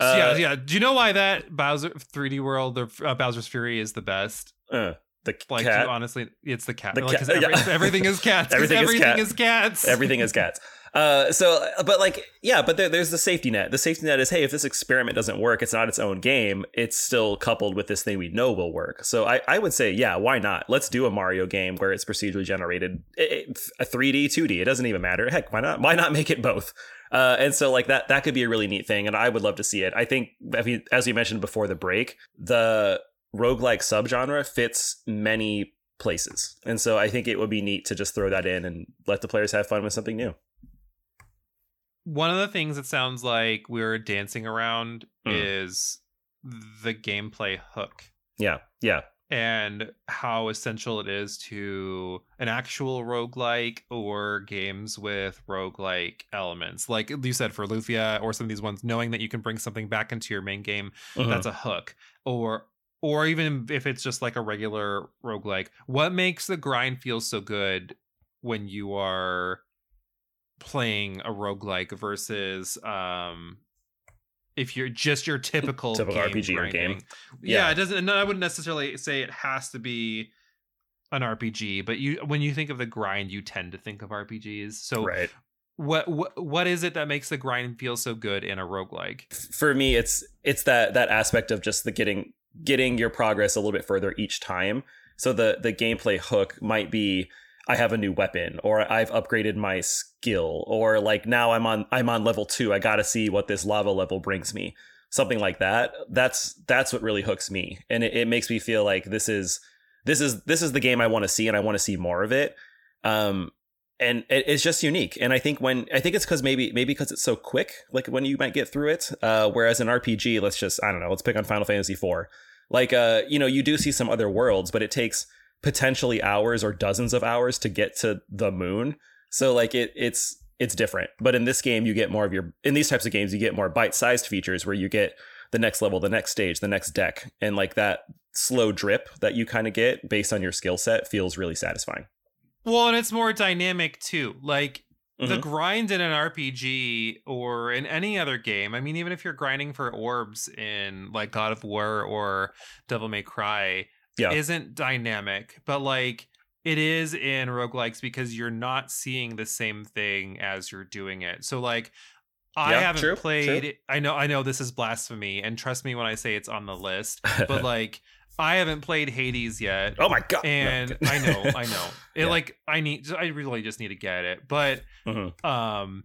So yeah, Uh, yeah. Do you know why that Bowser 3D World or uh, Bowser's Fury is the best? uh, the Like cat. honestly, it's the cat. The like, cat- every- yeah. everything is cats. Everything is everything cat. is cats. everything is cats uh so but like yeah but there, there's the safety net. The safety net is hey if this experiment doesn't work it's not its own game it's still coupled with this thing we know will work. So i i would say yeah why not? Let's do a mario game where it's procedurally generated It- it- a 3d 2d it doesn't even matter. Heck why not? Why not make it both? Uh, and so like that that could be a really neat thing and i would love to see it. I think as you mentioned before the break the roguelike subgenre fits many places. And so i think it would be neat to just throw that in and let the players have fun with something new One of the things it sounds like we're dancing around Mm. is the gameplay hook Yeah, yeah, and how essential it is to an actual roguelike or games with roguelike elements. Like you said for Lufia or some of these ones, knowing that you can bring something back into your main game Mhm. that's a hook. Or or even if it's just like a regular roguelike, what makes the grind feel so good when you are playing a roguelike versus um if you're just your typical, Typical RPG or game. Yeah. Yeah. it doesn't. No, I wouldn't necessarily say it has to be an RPG, but you when you think of the grind, you tend to think of RPGs. So right. what what what is it that makes the grind feel so good in a roguelike? for me it's it's that that aspect of just the getting getting your progress a little bit further each time so the the gameplay hook might be i have a new weapon or i've upgraded my skill or like now i'm on i'm on level 2 i got to see what this lava level brings me. Something like that that's that's what really hooks me and it, it makes me feel like this is this is this is the game i want to see and i want to see more of it. Um and it, it's just unique and i think when i think it's because maybe maybe because it's so quick like when you might get through it uh whereas an rpg let's just i don't know let's pick on final fantasy 4 like uh you know you do see some other worlds but it takes potentially hours or dozens of hours to get to the moon so like it it's it's different but in this game you get more of your in these types of games you get more bite-sized features where you get the next level the next stage the next deck and like that slow drip that you kind of get based on your skill set feels really satisfying Well, and it's more dynamic too. Like the Mhm. grind in an RPG or in any other game. I mean, even if you're grinding for orbs in like God of War or Devil May Cry, Yeah. isn't dynamic, but like it is in roguelikes because you're not seeing the same thing as you're doing it. So like I Yeah, haven't true, played true. I know I know this is blasphemy and trust me when I say it's on the list, but like I haven't played Hades yet oh my god and okay. I know, I know. It Yeah. like I need, I really just need to get it. But Mhm. um,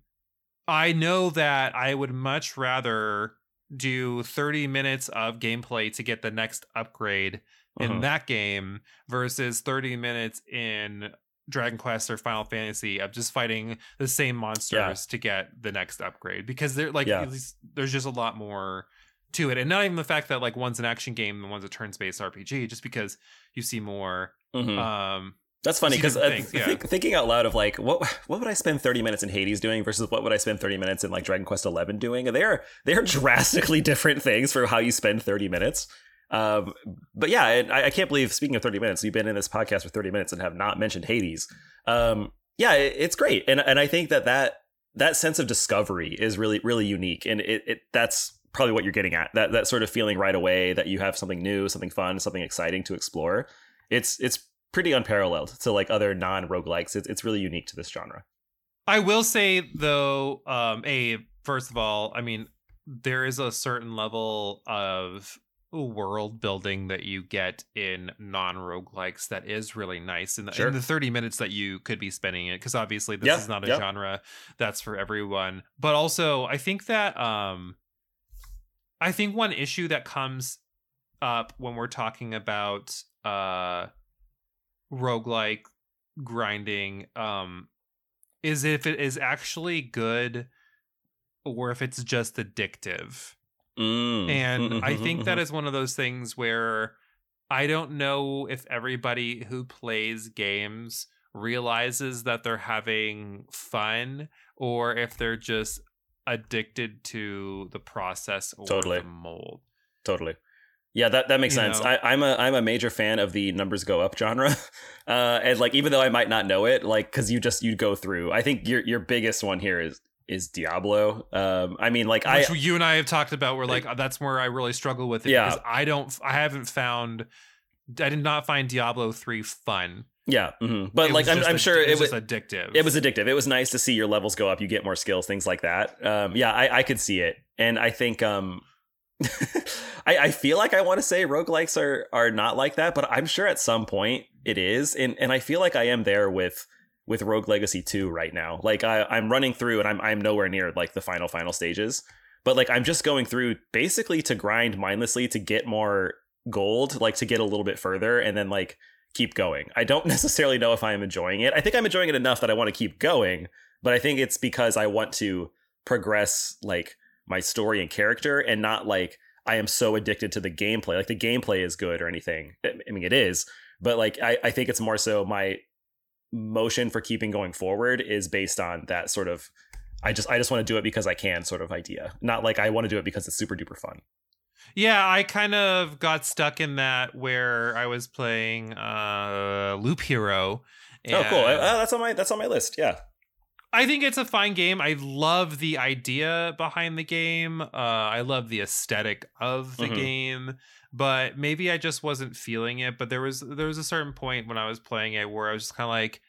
I know that I would much rather do 30 minutes of gameplay to get the next upgrade in Mhm. that game versus 30 minutes in Dragon Quest or Final Fantasy of just fighting the same monsters to get the next upgrade because they're like Yeah. at least there's just a lot more to it and not even the fact that like one's an action game and one's a turns-based RPG just because you see more Mhm. um That's funny because uh, yeah. think, thinking out loud of like what what would I spend 30 minutes in Hades doing versus what would I spend 30 minutes in like Dragon Quest 11 doing? They're they're drastically different things for how you spend 30 minutes. Um, but yeah, I, I can't believe speaking of 30 minutes, you've been in this podcast for 30 minutes and have not mentioned Hades. Um, yeah, it, it's great, and and I think that that that sense of discovery is really really unique, and it, it that's probably what you're getting at that that sort of feeling right away that you have something new, something fun, something exciting to explore. It's it's pretty unparalleled to like other non roguelikes. It's it's really unique to this genre. I will say though, um, a first of all, I mean, there is a certain level of world building that you get in non roguelikes that is really nice in the, Sure. in the 30 minutes that you could be spending it because obviously this Yeah, is not a yeah. genre that's for everyone but also i think that um i think one issue that comes up when we're talking about uh roguelike grinding um is if it is actually good or if it's just addictive Mm. and I think that mhm. one of those things where I don't know if everybody who plays games realizes that they're having fun or if they're just addicted to the process or Totally. the mold. totally. Yeah, that, that makes You sense. know? I, I'm a I'm a major fan of the numbers go up genre, uh, and like even though I might not know it, like because you just you go through. I think your your biggest one here is is Diablo. Um, I mean, like I Which you and I have talked about where like that's where I really struggle with it Yeah. because I don't I haven't found I did not find Diablo 3 fun. yeah, mhm. but It like I'm I'm sure it was, it was just addictive. it was addictive. It was nice to see your levels go up. You get more skills, things like that. Um, yeah, I, I could see it, and I think um, I, I feel like I want to say roguelikes are are not like that, but I'm sure at some point it is, and and I feel like I am there with with Rogue Legacy 2 right now. Like I, I'm running through, and I'm I'm nowhere near like the final final stages, but like I'm just going through basically to grind mindlessly to get more gold, like to get a little bit further, and then like keep going. I don't necessarily know if I'm enjoying it. I think I'm enjoying it enough that I want to keep going, but I think it's because I want to progress like my story and character and not like I am so addicted to the gameplay. Like the gameplay is good or anything. I I mean it is, but like I, I think it's more so my motion for keeping going forward is based on that sort of I just I just want to do it because I can sort of idea. Not like I want to do it because it's super duper fun. Yeah, I kind of got stuck in that where I was playing uh Loop Hero oh, cool. Uh, that's on my that's on my list. Yeah. I think it's a fine game. I love the idea behind the game. Uh, I love the aesthetic of the Mhm. game, but maybe I just wasn't feeling it. But there was there was a certain point when I was playing it where I was just kind of like,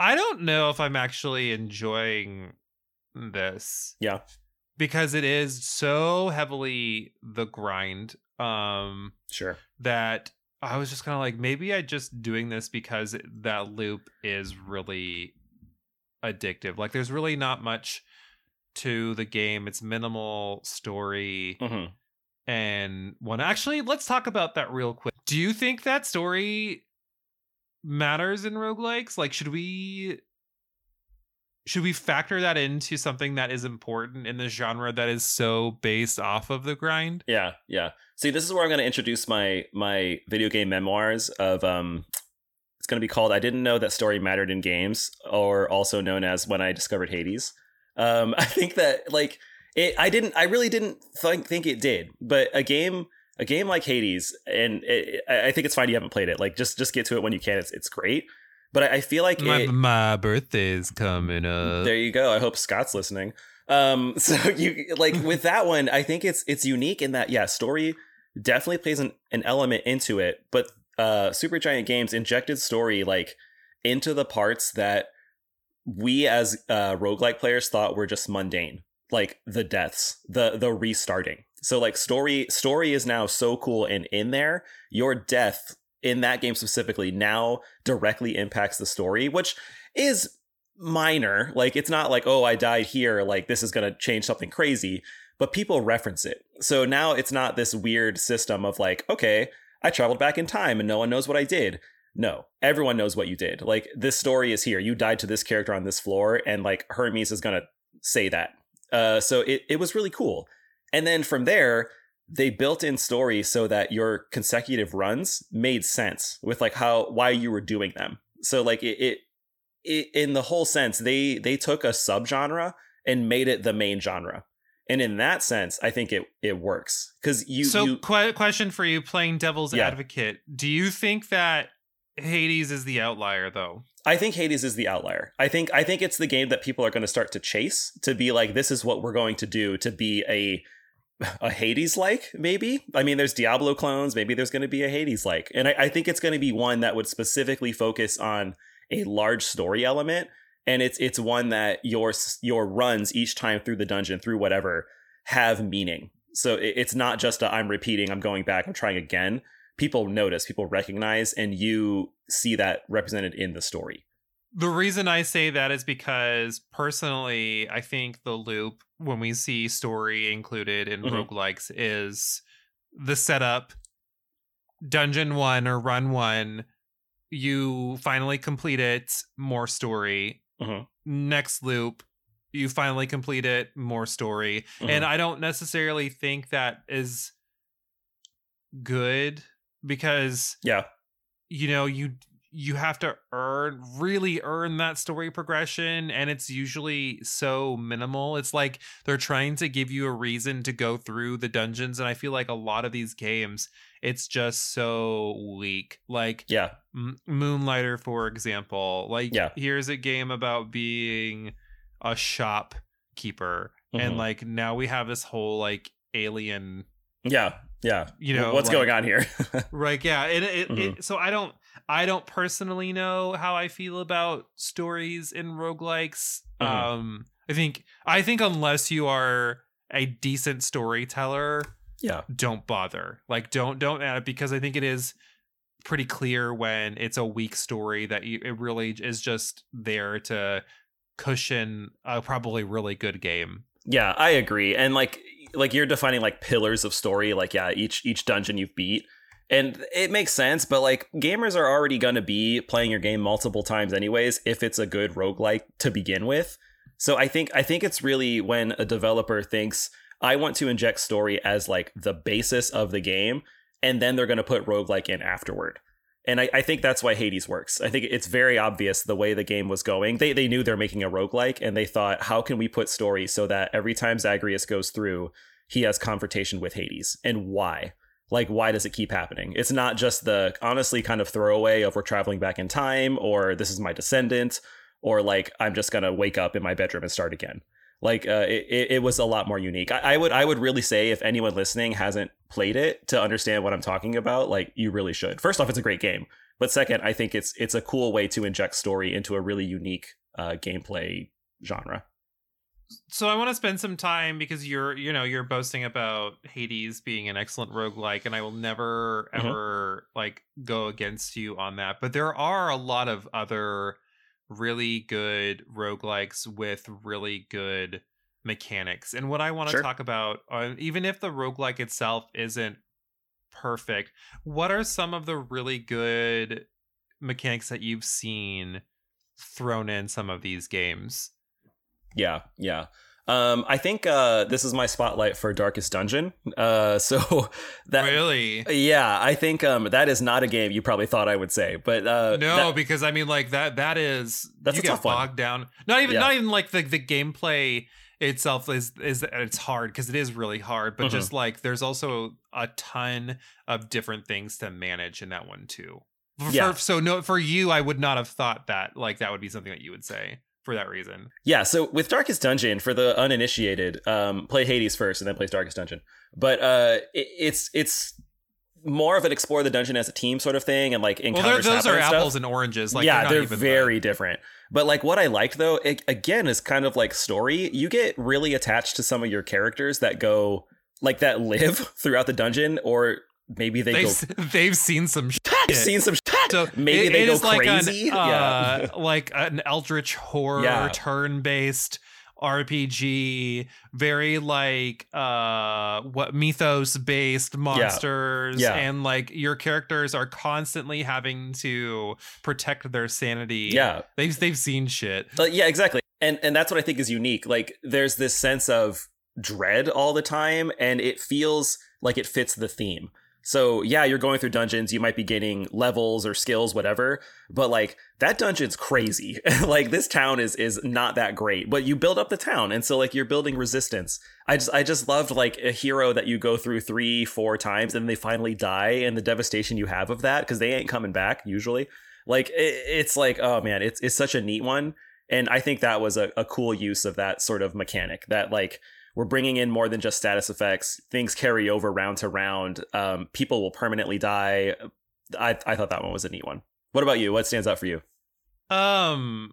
I don't know if I'm actually enjoying this. Yeah. because it is so heavily the grind. Um, Sure. that I was just kind of like, maybe I just doing this because that loop is really addictive. Like, there's really not much to the game. It's minimal story hmm and one. Actually, let's talk about that real quick. Do you think that story matters in roguelikes? Like, should we? Should we factor that into something that is important in the genre that is so based off of the grind? Yeah. Yeah. See, this is where I'm going to introduce my my video game memoirs of um. It's going to be called "I Didn't Know That Story Mattered in Games," or also known as "When I Discovered Hades." Um, I think that like it. I didn't. I really didn't think think it did. But a game. A game like Hades, and it, I I think it's fine you haven't played it. Like, just just get to it when you can. It's it's great, but I, I feel like My, it, my birthday's coming up. there you go. I hope Scott's listening. Um, so you like with that one, I think it's it's unique in that yeah, story definitely plays an, an element into it, but uh Supergiant Games injected story like into the parts that we as uh roguelike players thought were just mundane. Like the deaths, the the restarting. So like story story is now so cool and in there, your death in that game specifically now directly impacts the story, which is minor. Like it's not like, oh, I died here, like this is gonna change something crazy, but people reference it. So now it's not this weird system of like, okay, I traveled back in time and no one knows what I did. No, everyone knows what you did. Like this story is here. You died to this character on this floor, and like Hermes is gonna say that. Uh, so it, it was really cool. And then from there, they built in story so that your consecutive runs made sense with like how why you were doing them. So like it, it, it in the whole sense, they they took a subgenre and made it the main genre. And in that sense, I think it it works because you so, you que- question for you, playing devil's Yeah. advocate: Do you think that Hades is the outlier, though? I think Hades is the outlier. I think I think it's the game that people are going to start to chase to be like this is what we're going to do to be a a Hades like maybe. I mean, there's Diablo clones. Maybe there's going to be a Hades like, and I, I think it's going to be one that would specifically focus on a large story element, and it's it's one that your your runs each time through the dungeon through whatever have meaning. So it, it's not just a I'm repeating, I'm going back, I'm trying again. People notice, people recognize, and you see that represented in the story. The reason I say that is because personally, I think the loop, when we see story included in Mhm. roguelikes, is the setup, dungeon one or run one, you finally complete it, more story. Mhm. Next loop, you finally complete it, more story. And I don't necessarily think that is good because yeah, you know you you have to earn really earn that story progression and it's usually so minimal it's like they're trying to give you a reason to go through the dungeons and i feel like a lot of these games it's just so weak like yeah, M- moonlighter for example like Yeah. here's a game about being a shopkeeper and Mhm. like now we have this whole like alien yeah, yeah. you know what's like- going on here? right yeah it, it, Mhm. it so i don't i don't personally know how i feel about stories in roguelikes Mhm. um i think i think unless you are a decent storyteller yeah, don't bother like don't don't add it because i think it is pretty clear when it's a weak story that you, it really is just there to cushion a probably really good game yeah. I agree. And like, like you're defining like pillars of story. Like, yeah, each each dungeon you've beat, and it makes sense. But like, gamers are already gonna be playing your game multiple times anyways. If it's a good roguelike to begin with, so I think I think it's really when a developer thinks I want to inject story as like the basis of the game, and then they're gonna put roguelike in afterward. And I, I think that's why Hades works. I think it's very obvious the way the game was going. They they knew they're making a roguelike and they thought, how can we put story so that every time Zagreus goes through, he has confrontation with Hades? And why? Like why does it keep happening? It's not just the honestly kind of throwaway of we're traveling back in time or this is my descendant or like i'm just gonna wake up in my bedroom and start again. Like uh, it, it was a lot more unique. I, I would i would really say if anyone listening hasn't played it to understand what i'm talking about like you really should. First off it's a great game but second i think it's it's a cool way to inject story into a really unique uh, gameplay genre so I want to spend some time because you're, you know, you're boasting about Hades being an excellent roguelike, and I will never Mhm. ever like go against you on that. But there are a lot of other really good roguelikes with really good mechanics. And what I want to Sure. talk about, uh, even if the roguelike itself isn't perfect, what are some of the really good mechanics that you've seen thrown in some of these games? Yeah, yeah. Um, I think uh, this is my spotlight for Darkest Dungeon. Uh, so that really? yeah, I think um, that is not a game you probably thought I would say, but uh, no, that- because I mean, like that. That is That's you a get tough one. down. Not even, Yeah. not even like the the gameplay itself is is it's hard because it is really hard. But Mhm. just like there's also a ton of different things to manage in that one too. For, Yeah. so no, for you, I would not have thought that like that would be something that you would say for that reason. yeah. So with Darkest Dungeon, for the uninitiated, um, play Hades first and then play Darkest Dungeon. But uh, it, it's it's more of an explore the dungeon as a team sort of thing, and like Well, encounters they're- those are and apples and oranges. Like yeah, they're even the- very different. But like what I liked though, it, again, is kind of like story. You get really attached to some of your characters that go like that live throughout the dungeon, or maybe they they've, go. they've seen some shit. Seen some. So Maybe it- they it go is like crazy. An, uh, like an eldritch horror Yeah. turn-based RPG, very like uh what mythos-based monsters, Yeah. and like your characters are constantly having to protect their sanity. yeah, they've they've seen shit. Uh, yeah, exactly. And and that's what I think is unique. Like there's this sense of dread all the time and it feels like it fits the theme. So, yeah, you're going through dungeons, you might be getting levels or skills whatever, but like that dungeon's crazy. like this town is is not that great, but you build up the town and so like you're building resistance. I just I just loved like a hero that you go through 3 4 times and they finally die and the devastation you have of that cuz they ain't coming back usually. Like it, it's like oh man, it's it's such a neat one and i think that was a, a cool use of that sort of mechanic that like we're bringing in more than just status effects things carry over round to round um, people will permanently die I, I thought that one was a neat one what about you what stands out for you Um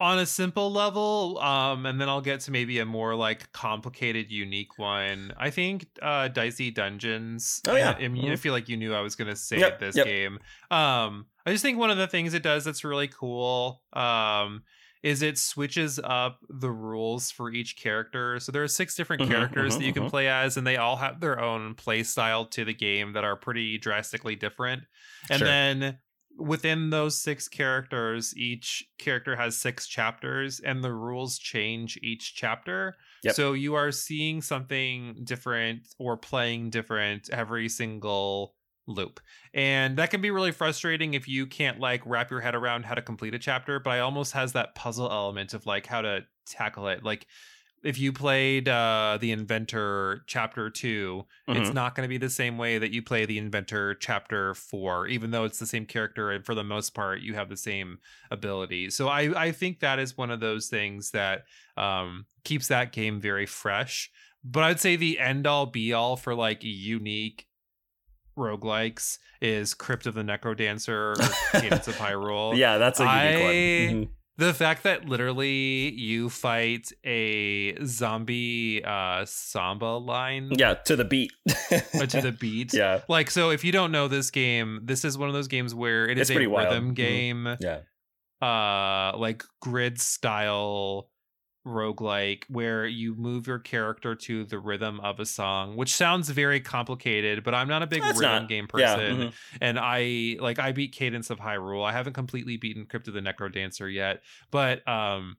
on a simple level, um, and then I'll get to maybe a more like complicated, unique one. I think uh Dicey Dungeons. Oh, yeah. I, I, mean, I feel like you knew I was gonna say Yep, this yep. game. Um, I just think one of the things it does that's really cool. Um is it switches up the rules for each character. So there are six different Mhm, characters mhm, that you can mhm. play as, and they all have their own play style to the game that are pretty drastically different. And Sure. then within those six characters, each character has six chapters, and the rules change each chapter. Yep. So you are seeing something different or playing different every single loop. And that can be really frustrating if you can't like wrap your head around how to complete a chapter, but I almost has that puzzle element of like how to tackle it. Like if you played uh the inventor chapter 2 it's Mhm. not going to be the same way that you play the inventor chapter 4 even though it's the same character and for the most part you have the same abilities so i i think that is one of those things that um keeps that game very fresh but i'd say the end all be all for like unique roguelikes is crypt of the necrodancer or cadence of hyrule yeah that's a unique I- one Mhm. the fact that literally you fight a zombie uh samba line yeah to the beat uh, to the beat. yeah Like so if you don't know this game, this is one of those games where it is It's a pretty wild. rhythm Mhm. game, yeah uh like grid style roguelike where you move your character to the rhythm of a song, which sounds very complicated, but I'm not a big It's rhythm not. game yeah person mhm. and I like I beat Cadence of Hyrule. I haven't completely beaten Crypt of the Necro Dancer yet, but um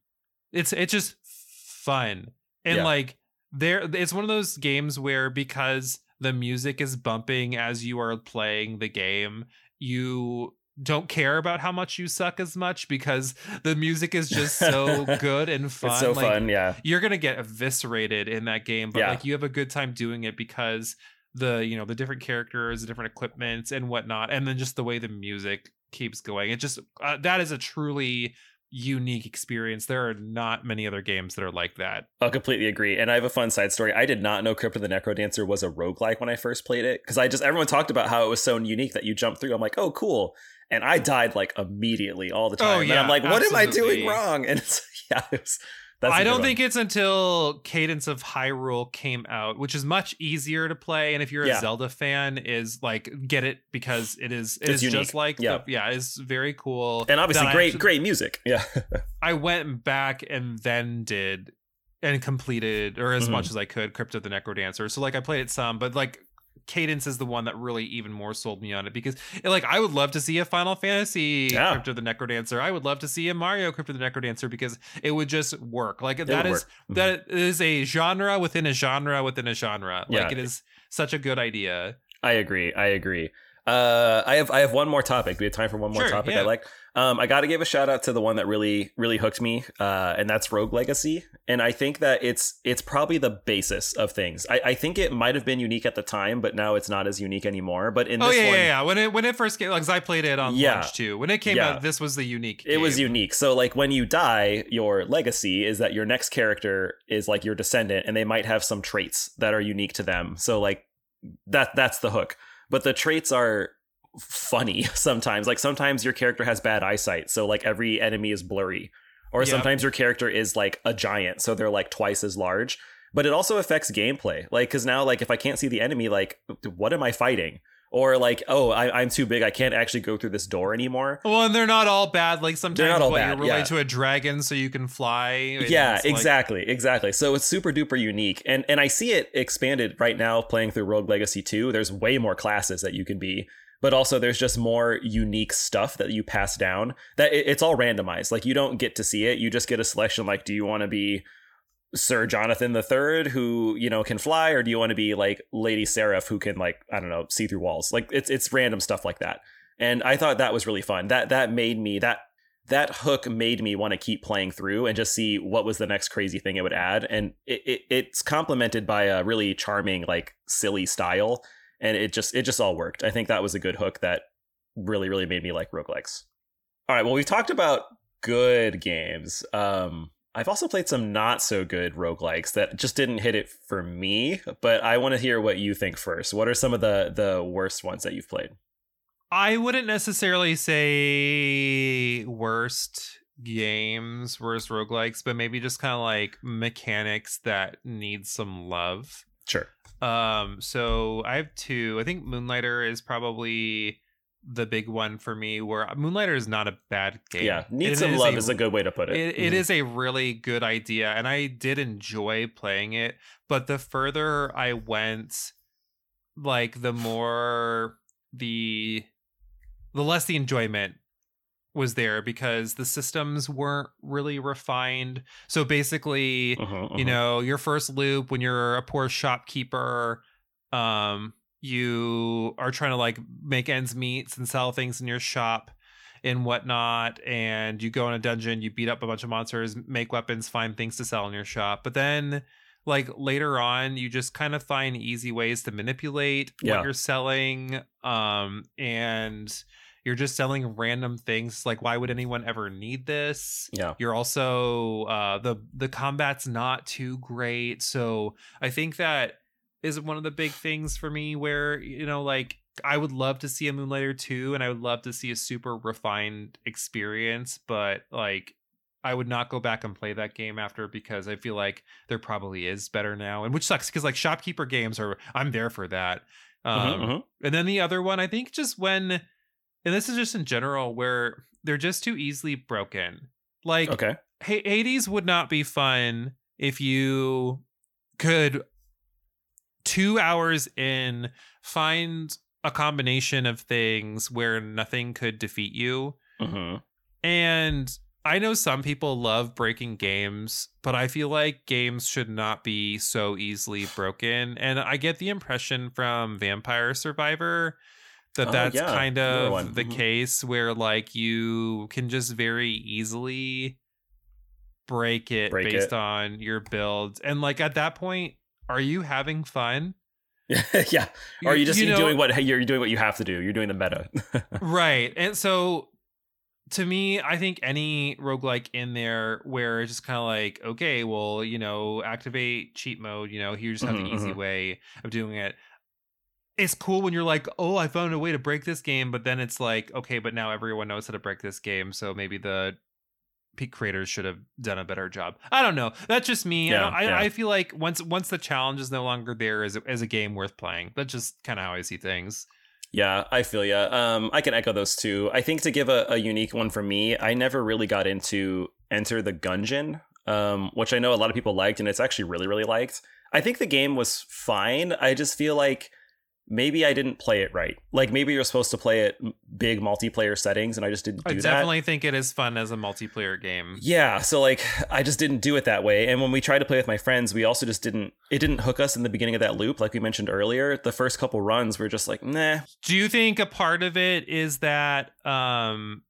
it's it's just fun. And Yeah. like there it's one of those games where because the music is bumping as you are playing the game, you don't care about how much you suck as much because the music is just so good and fun. it's so Like, fun yeah you're gonna get eviscerated in that game but Yeah. like you have a good time doing it because the you know the different characters the different equipments and whatnot and then just the way the music keeps going it just uh, that is a truly unique experience there are not many other games that are like that I'll completely agree. And I have a fun side story. I did not know Crypt of the Necro Dancer was a roguelike when I first played it because I just everyone talked about how it was so unique that you jump through. I'm like, oh, cool. And I died like immediately all the Oh, time. and yeah, I'm like, what am I doing wrong? And it's yeah, it was, I don't think it's until Cadence of Hyrule came out, which is much easier to play. And if you're a Yeah. Zelda fan, is like get it because it is it It's is just like Yeah. the, yeah, it's very cool. and obviously Then great, actually- great music. Yeah. I went back and then did and completed or as Mhm. much as I could Crypt of the Necrodancer. So like I played it some, but like Cadence is the one that really even more sold me on it because like I would love to see a Final Fantasy Yeah. Crypt of the Necrodancer. I would love to see a Mario Crypt of the Necrodancer because it would just work. Like that would is work. Mhm. that is a genre within a genre within a genre. Like Yeah. it is such a good idea. I agree. I agree. Uh, I have I have one more topic. We have time for one more Sure, topic. yeah. I like. Um, I got to give a shout out to the one that really really hooked me, uh, and that's Rogue Legacy. And I think that it's it's probably the basis of things. I, I think it might have been unique at the time, but now it's not as unique anymore. But in oh this yeah, one, yeah, yeah. When it when it first came, like I played it on Yeah. launch too. When it came Yeah. out, this was the unique. it was unique. So like when you die, your legacy is that your next character is like your descendant, and they might have some traits that are unique to them. So like that that's the hook. But the traits are funny sometimes. Like sometimes your character has bad eyesight, so like every enemy is blurry. Or Yeah. sometimes your character is like a giant, so they're like twice as large. But it also affects gameplay. Like cuz now like if I can't see the enemy, like what am I fighting? Or like, oh, I, I'm too big. I can't actually go through this door anymore. Well, and they're not all bad. Like sometimes what, bad, you're related yeah. to a dragon so you can fly. yeah it's like- exactly exactly so it's super duper unique and and i see it expanded right now playing through rogue legacy 2 there's way more classes that you can be but also there's just more unique stuff that you pass down that it- it's all randomized. Like you don't get to see it. You just get a selection like do you want to be sir jonathan the third who you know can fly or do you want to be like lady seraph who can like i don't know see through walls? Like it's it's random stuff like that. And i thought that was really fun. That that made me that that hook made me want to keep playing through and just see what was the next crazy thing it would add. And it, it it's complemented by a really charming like silly style and it just it just all worked. I think that was a good hook that really really made me like roguelikes. All right well we've talked about good games. Um i've also played some not so good roguelikes that just didn't hit it for me but i want to hear what you think first. What are some of the the worst ones that you've played? I wouldn't necessarily say worst games, worst roguelikes, but maybe just kind of like mechanics that need some love. Sure Um, so I have two. I think Moonlighter is probably the big one for me. Where Moonlighter is not a bad game. yeah need It some is love a- is a good way to put it it, it Mhm. is a really good idea and i did enjoy playing it but the further i went like the more the the less the enjoyment was there because the systems weren't really refined so basically Mhm, you mhm. know your first loop when you're a poor shopkeeper um you are trying to like make ends meet and sell things in your shop and whatnot and you go in a dungeon you beat up a bunch of monsters make weapons find things to sell in your shop but then like later on you just kind of find easy ways to manipulate Yeah. what you're selling um and you're just selling random things like why would anyone ever need this yeah you're also uh the the combat's not too great so i think that is one of the big things for me where you know like i would love to see a moonlighter 2 and i would love to see a super refined experience but like i would not go back and play that game after because i feel like there probably is better now and which sucks because like shopkeeper games are i'm there for that um Mhm, mhm. and then the other one, I think just when, and this is just in general, where they're just too easily broken. Like, okay Hades would not be fun if you could, two hours in, find a combination of things where nothing could defeat you. hmm And I know some people love breaking games, but I feel like games should not be so easily broken. And I get the impression from Vampire Survivor that Oh, that's yeah, kind of the Mhm. case where like you can just very easily break it Break based it. on your build. And like at that point, are you having fun? yeah. Or you just You are know- doing what you're doing what you have to do. You're doing the meta. right. And so to me, I think any roguelike in there where it's just kind of like, okay, well, you know, activate cheat mode, you know, here's just have Mhm, the easy mhm. way of doing it. It's cool when you're like, oh, I found a way to break this game, but then it's like, okay, but now everyone knows how to break this game, so maybe the peak creators should have done a better job. I don't know. That's just me. I Yeah, I, yeah. I feel like once once the challenge is no longer there as a, as a game worth playing. That's just kind of how I see things. Yeah, I feel ya. Um, I can echo those two. I think to give a, a unique one for me, I never really got into Enter the Gungeon, um, which I know a lot of people liked, and it's actually really, really liked. I think the game was fine. I just feel like maybe I didn't play it right. Like maybe you're supposed to play it big multiplayer settings, and I just didn't do I that. I definitely think it is fun as a multiplayer game. Yeah, so like I just didn't do it that way. And when we tried to play with my friends, we also just didn't it didn't hook us in the beginning of that loop like we mentioned earlier. The first couple runs we were just like, "Nah." Do you think a part of it is that um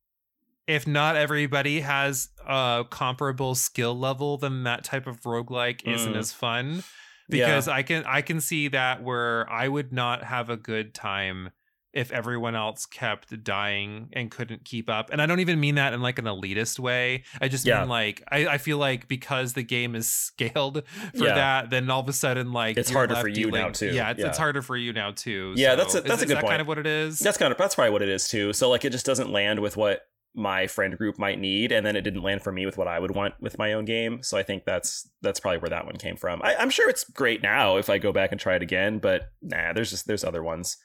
if not everybody has a comparable skill level, then that type of roguelike isn't Mm. as fun? Yeah. Because I can I can see that where I would not have a good time if everyone else kept dying and couldn't keep up. And I don't even mean that in like an elitist way. I just Yeah. mean like I, I feel like because the game is scaled for Yeah. that, then all of a sudden like It's harder for you now, too. Yeah, it's, it's harder for you now too. Yeah, So that's a- is- that's a is good that point. kind of what it is. That's kind of that's probably what it is too. So like it just doesn't land with what my friend group might need, and then it didn't land for me with what I would want with my own game. So I think that's that's probably where that one came from. I, I'm sure it's great now if I go back and try it again, but nah, there's just there's other ones.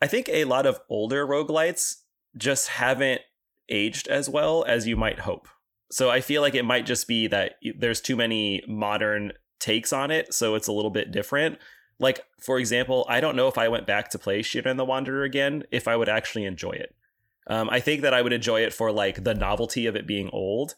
I think a lot of older roguelites just haven't aged as well as you might hope. So I feel like it might just be that there's too many modern takes on it, so it's a little bit different. Like, for example, I don't know if I went back to play Shiren and the Wanderer again, if I would actually enjoy it. Um, I think that I would enjoy it for like the novelty of it being old,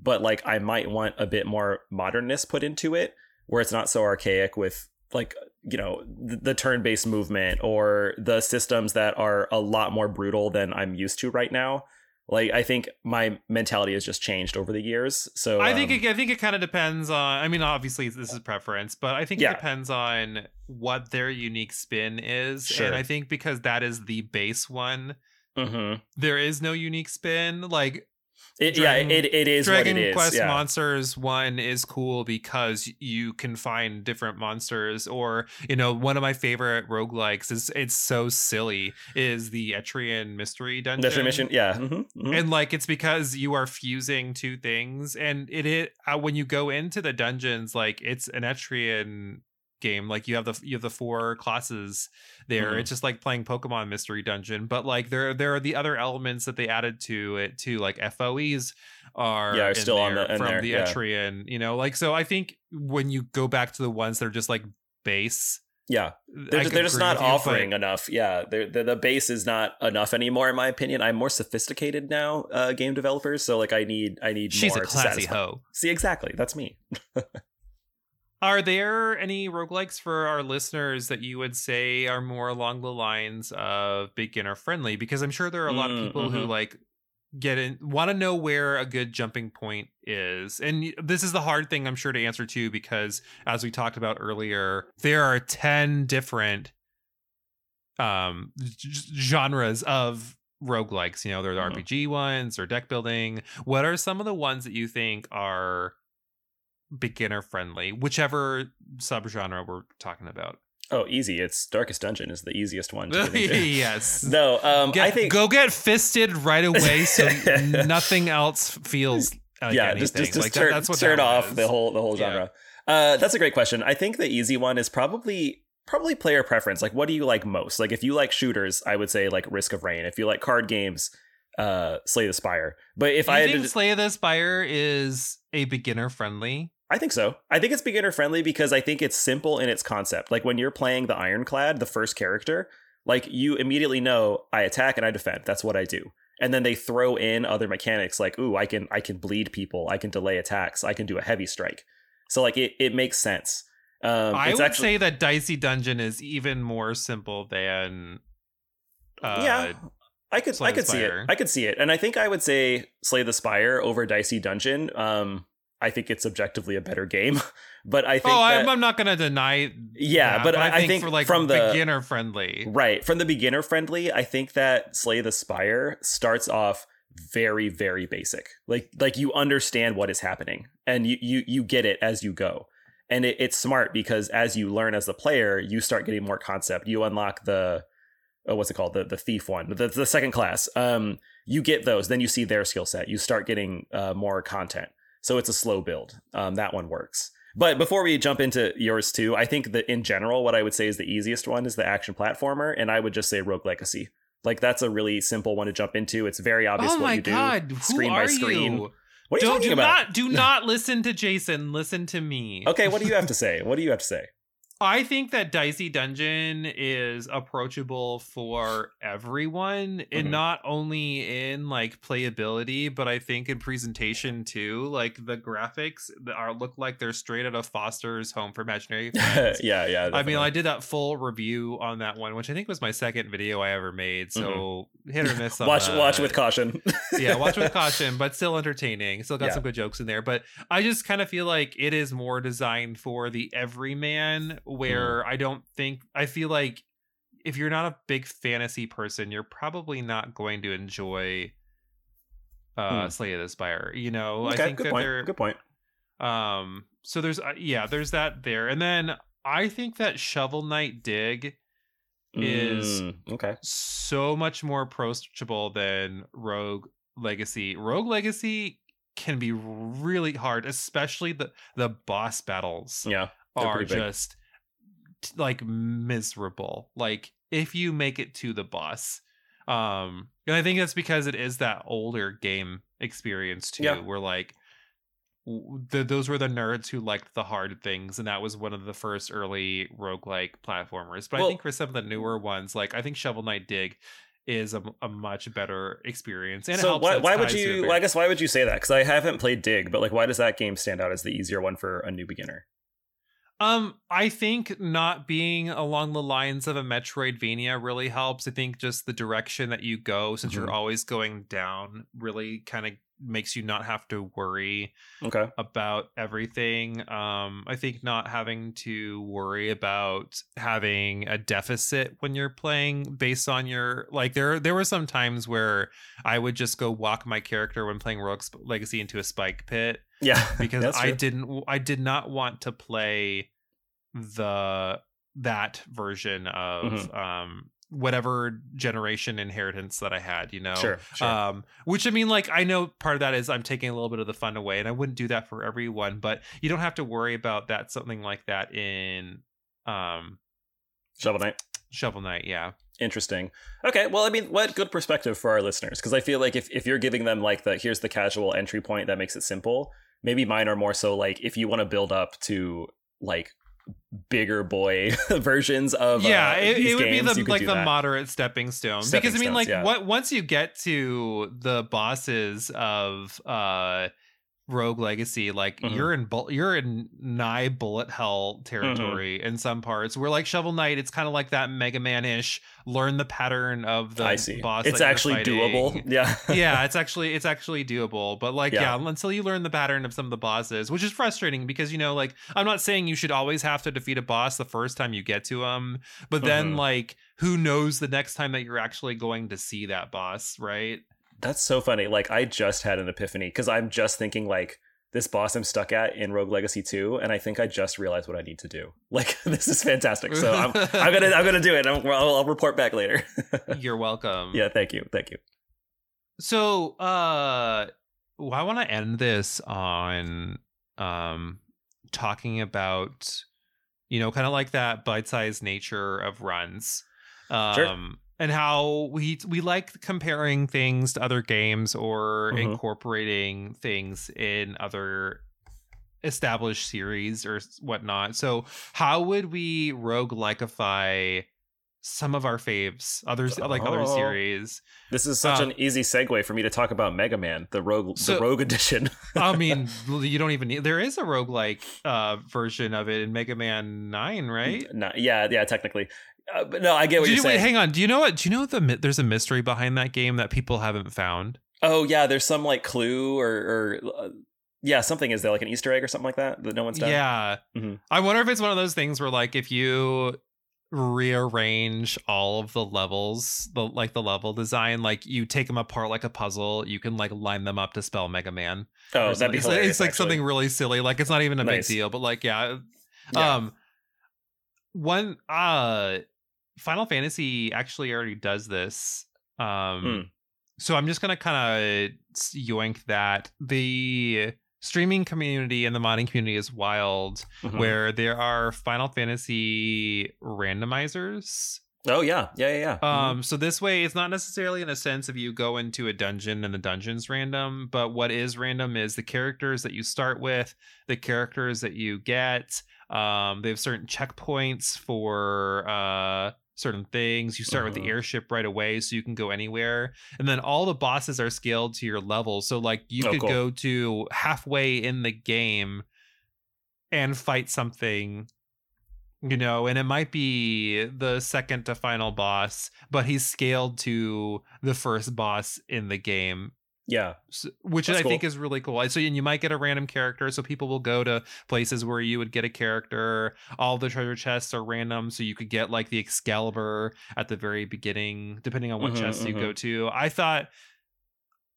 but like I might want a bit more modernness put into it, where it's not so archaic with like you know the, the turn-based movement or the systems that are a lot more brutal than I'm used to right now. Like I think my mentality has just changed over the years. So I think um, it, I think it kind of depends on. I mean, obviously this is preference, but I think Yeah. it depends on what their unique spin is. Sure. And I think because that is the base one, mhm. there is no unique spin. Like It, Dragon- yeah, it, it is Dragon it is. Quest yeah. Monsters one is cool because you can find different monsters. Or you know, one of my favorite roguelikes is it's so silly is the Etrian Mystery Dungeon. Your mission. Yeah. mhm, mhm. and like it's because you are fusing two things and it uh, when you go into the dungeons like it's an etrian game like you have the you have the four classes there Mhm. it's just like playing pokemon mystery dungeon but like there there are the other elements that they added to it too like foes are Yeah, still on the- from there, the yeah. etrian you know like so i think when you go back to the ones that are just like base yeah. They're, just, they're just not with you, offering enough. Yeah, they're, the the base is not enough anymore, in my opinion. I'm more sophisticated now, uh, game developers. So like, I need I need she's more a classy hoe See, exactly, that's me. Are there any roguelikes for our listeners that you would say are more along the lines of beginner friendly? Because I'm sure there are a lot of Mm, people who mhm. like get in want to know where a good jumping point is. And this is the hard thing I'm sure to answer too because as we talked about earlier, there are 10 different um genres of roguelikes, you know, there are Mhm. RPG ones or deck building. What are some of the ones that you think are beginner friendly, whichever subgenre we're talking about. Oh, easy. It's Darkest Dungeon is the easiest one. Yes. No, um, Get- I think go get fisted right away so nothing else feels like yeah, anything. just just, just like that- turn, that's what turn off is. the whole the whole Yeah. genre. Uh, that's a great question. I think the easy one is probably probably player preference. Like, what do you like most? Like, if you like shooters, I would say like Risk of Rain. If you like card games, uh, Slay the Spire. But if I you had think to, Slay the Spire is a beginner friendly? I think so. I think it's beginner friendly because I think it's simple in its concept. Like when you're playing the Ironclad, the first character, like you immediately know I attack and I defend. That's what I do. And then they throw in other mechanics like, ooh, I can I can bleed people, I can delay attacks, I can do a heavy strike. So like it it makes sense. Um, I would actually, say that Dicey Dungeon is even more simple than uh, yeah. I could Slay I could see it. I could see it. And I think I would say Slay the Spire over Dicey Dungeon. Um I think it's objectively a better game. but I think oh, that, I'm, I'm not gonna deny. Yeah, that, but I- I think for like from the- beginner friendly. right from the beginner friendly, I think that Slay the Spire starts off very very basic. Like like you understand what is happening and you you you get it as you go. And it, it's smart because as you learn as the player, you start getting more concept. You unlock the oh, what's it called? The the thief one, the the second class. Um, you get those, then you see their skill set. You start getting uh, more content. So it's a slow build. Um, that one works. But before we jump into yours too, I think that in general, what I would say is the easiest one is the action platformer, and I would just say Rogue Legacy. Like that's a really simple one to jump into. It's very obvious Oh what you do. god! screen Who by are screen. you? What are you Don't talking do about? not do not listen to Jason. Listen to me. Okay, what do you have to say? What do you have to say? I think that Dicey Dungeon is approachable for everyone, and mm-hmm. not only in like playability, but I think in presentation too. Like the graphics are look like they're straight out of Foster's Home for Imaginary Friends. yeah, yeah. I mean. I did that full review on that one, which I think was my second video I ever made. So mm-hmm. hit or miss. On watch the- watch with caution. yeah, watch with caution, but still entertaining. Still got Yeah. some good jokes in there. But I just kind of feel like it is more designed for the everyman, where Hmm. I don't think I feel like if you're not a big fantasy person, you're probably not going to enjoy uh Hmm. Slay of the Spire. You know, I think good that point. they're Good point. um so there's uh, yeah, there's that there. And then I think that Shovel Knight Dig is Mm, okay. so much more approachable than Rogue Legacy. Rogue Legacy can be really hard, especially the the boss battles Yeah. are just t- like miserable. Like if you make it to the boss. Um and I think that's because it is that older game experience too Yeah. where like the, those were the nerds who liked the hard things and that was one of the first early roguelike platformers but Well- i think for some of the newer ones like i think shovel knight dig is a, a much better experience and so why, why would tied to a you? Well, I guess why would you say that? Because I haven't played Dig, but like, why does that game stand out as the easier one for a new beginner? Um, I think not being along the lines of a Metroidvania really helps. I think just the direction that you go, since Mhm. you're always going down, really kind of makes you not have to worry Okay. about everything. Um, I think not having to worry about having a deficit when you're playing based on your like there there were some times where I would just go walk my character when playing Rogue's Legacy into a spike pit Yeah. because I didn't I did not want to play the that version of Mm-hmm. um whatever generation inheritance that I had, you know. Sure. Sure. Um which I mean like I know part of that is I'm taking a little bit of the fun away and I wouldn't do that for everyone, but you don't have to worry about that something like that in um Shovel Knight. Shovel Knight, yeah. Interesting. Okay, well, I mean, what good perspective for our listeners? Because I feel like if, if you're giving them like the here's the casual entry point that makes it simple, maybe mine are more so like if you want to build up to like bigger boy versions of yeah, uh, it, it would games, be the like the that. moderate stepping stone. Stepping because I mean, stones, like yeah. what once you get to the bosses of uh Rogue Legacy, like Mhm. you're in bu- you're in nigh bullet hell territory Mm-hmm. in some parts. Where like Shovel Knight, it's kind of like that Mega Man ish. Learn the pattern of the I see. boss. It's actually doable. Yeah. yeah, it's actually it's actually doable, but like Yeah. yeah. until you learn the pattern of some of the bosses, which is frustrating because you know like I'm not saying you should always have to defeat a boss the first time you get to him, but then Mhm. like who knows the next time that you're actually going to see that boss, right? That's so funny. Like I just had an epiphany because I'm just thinking like this boss I'm stuck at in Rogue Legacy 2, and I think I just realized what I need to do. Like this is fantastic. So I'm, I'm gonna I'm gonna do it. I'm, I'll, I'll report back later. You're welcome. yeah, thank you, thank you. So, uh well, I want to end this on um talking about you know, kind of like that bite-sized nature of runs. Um Sure. And how we we like comparing things to other games or Mhm. incorporating things in other established series or whatnot. So, how would we rogue likeify some of our faves, others like other Oh. series? This is such Uh, an easy segue for me to talk about Mega Man, the Rogue So- the Rogue Edition. I mean, you don't even need. There is a roguelike uh, version of it in Mega Man Nine, right? no, yeah, yeah, technically. Uh, but no, I get what Did you're you, wait, saying. hang on. Do you know what? Do you know the there's a mystery behind that game that people haven't found? oh yeah, there's some like clue or, or uh, Yeah, something is there like an Easter egg or something like that that no one's done. Yeah. Mhm. I wonder if it's one of those things where like if you rearrange all of the levels, the like the level design, like you take them apart like a puzzle, you can like line them up to spell Mega Man. Oh, that'd be it's, hilarious. it's like actually. something really silly. Like it's not even a Nice. big deal, but like yeah. Yeah. Um one uh Final Fantasy actually already does this. Um Hmm. so I'm just gonna kind of yoink that the streaming community and the modding community is wild Mhm. where there are Final Fantasy randomizers. Oh yeah, yeah, yeah, yeah. Mhm. Um, so this way, it's not necessarily in a sense of you go into a dungeon and the dungeon's random, but what is random is the characters that you start with, the characters that you get. Um, they have certain checkpoints for uh certain things. You start with the Mhm. airship right away, so you can go anywhere, and then all the bosses are scaled to your level. So like you Oh, could cool. go to halfway in the game and fight something you know and it might be the second to final boss but he's scaled to the first boss in the game yeah, s- which That's i think is really cool so and you might get a random character so people will go to places where you would get a character all the treasure chests are random so you could get like the excalibur at the very beginning depending on what Mhm, chest you mhm. go to i thought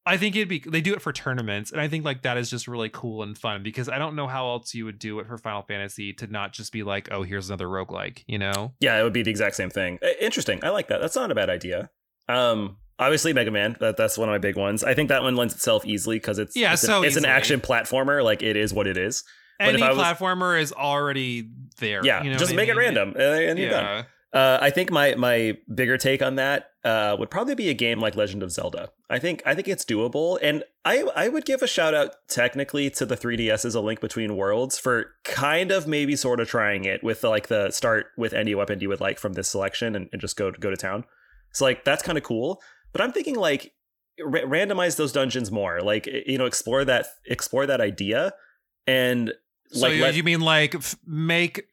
I think it'd be they do it for tournaments, and I think like that is just really cool and fun because I don't know how else you would do it for Final Fantasy to not just be like, oh, here's another roguelike, you know? yeah. It would be the exact same thing. Interesting. I like that. That's not a bad idea. Um, obviously Mega Man. That, that's one of my big ones. I think that one lends itself easily because it's Yeah, it's, so an, it's an action platformer. Like it is what it is. But Any was- platformer is already there. Yeah, you know just what I make it random uh, and you're done. Uh, I think my my bigger take on that uh, would probably be a game like Legend of Zelda. I think I think it's doable, and I I would give a shout out technically to the 3DS as a Link Between Worlds for kind of maybe sort of trying it with the, like the start with any weapon you would like from this selection and, and just go go to town. So like that's kind of cool. But I'm thinking like ra- randomize those dungeons more, like you know explore that explore that idea, and So like you, let- you mean like f- make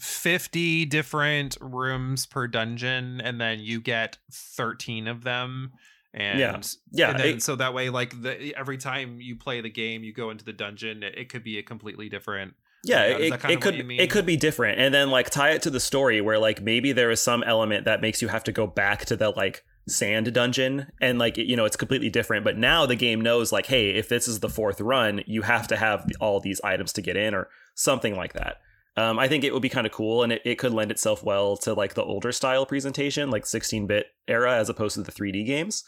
50 different rooms per dungeon and then you get 13 of them and Yeah. yeah and then, it- so that way like the every time you play the game you go into the dungeon it, it could be a completely different yeah is it, it could it could be different. And then like tie it to the story where like maybe there is some element that makes you have to go back to the like sand dungeon and like you know it's completely different but now the game knows like hey if this is the fourth run you have to have all these items to get in or something like that um, i think it would be kind of cool and it, it could lend itself well to like the older style presentation like 16-bit era as opposed to the 3d games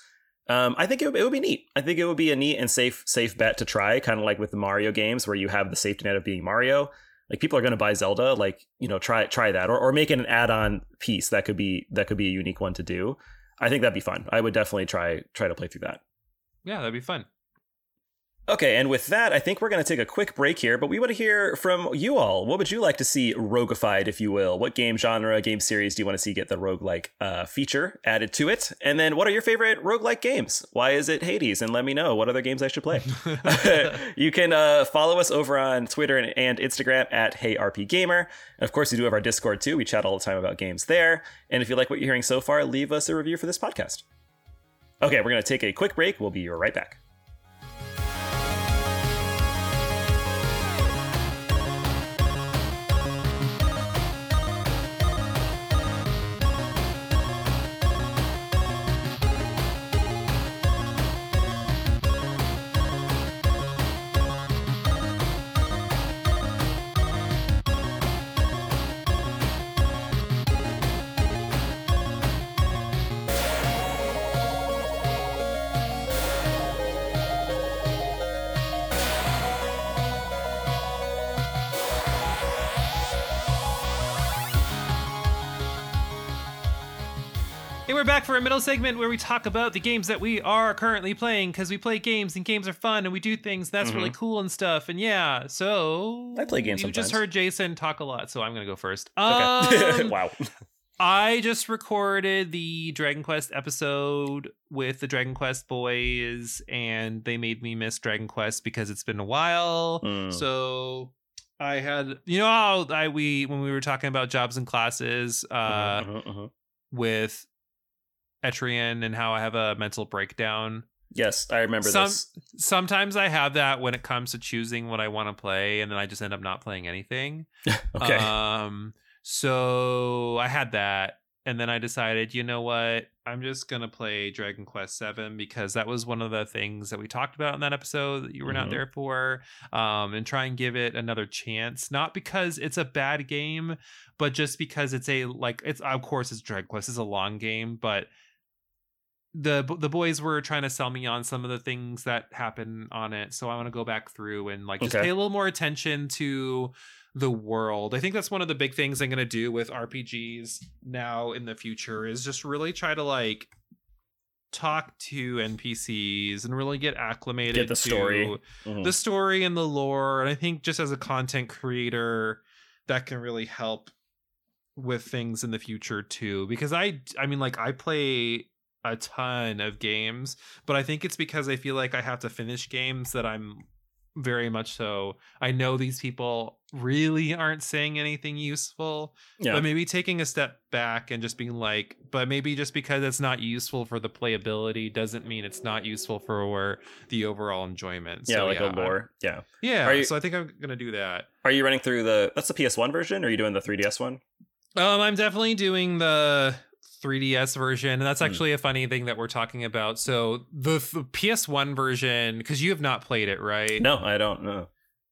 um, I think it would, it would be neat. I think it would be a neat and safe safe bet to try, kind of like with the Mario games, where you have the safety net of being Mario. Like people are going to buy Zelda, like you know, try try that, or or make it an add on piece that could be that could be a unique one to do. I think that'd be fun. I would definitely try try to play through that. yeah that'd be fun Okay, and with that, I think we're going to take a quick break here, but we want to hear from you all. What would you like to see roguified, if you will? What game genre, game series do you want to see get the roguelike uh, feature added to it? And then what are your favorite roguelike games? Why is it Hades? And let me know what other games I should play. you can uh, follow us over on Twitter and, and Instagram at HeyRPGaymer. And of course, we do have our Discord too. We chat all the time about games there. And if you like what you're hearing so far, leave us a review for this podcast. Okay, we're going to take a quick break. We'll be right back. For a middle segment where we talk about the games that we are currently playing because we play games and games are fun and we do things that's really cool and stuff. And yeah, so Mm-hmm. I play games You just heard Jason talk a lot, so I'm gonna go first. Okay. Um, wow. I just recorded the Dragon Quest episode with the Dragon Quest boys, and they made me miss Dragon Quest because it's been a while. Mm. So I had, you know, how I we when we were talking about jobs and classes uh, mhm, mhm. with Etrian and how I have a mental breakdown Yes, I remember Some, this. sometimes I have that when it comes to choosing what I want to play, and then I just end up not playing anything. okay. Um, so I had that, and then I decided, you know what? I'm just gonna play Dragon Quest Seven because that was one of the things that we talked about in that episode that you were not Mhm. there for. Um, and try and give it another chance, not because it's a bad game, but just because it's a like it's of course it's Dragon Quest is a long game, but the the boys were trying to sell me on some of the things that happen on it so i want to go back through and like just Okay. pay a little more attention to the world i think that's one of the big things i'm going to do with rpgs now in the future is just really try to like talk to npcs and really get acclimated Get the to story. Mhm. the story and the lore and i think just as a content creator that can really help with things in the future too because i i mean like i play a ton of games but i think it's because i feel like i have to finish games that i'm very much so i know these people really aren't saying anything useful yeah. but maybe taking a step back and just being like but maybe just because it's not useful for the playability doesn't mean it's not useful for the overall enjoyment yeah, So, like a I'm- lore. Yeah. yeah Are you- so i think i'm gonna do that Are you running through the? That's the PS1 version. Or are you doing the 3DS one? um i'm definitely doing the 3ds version and that's Hmm. actually a funny thing that we're talking about so the, the ps1 version because you have not played it right No, I don't know.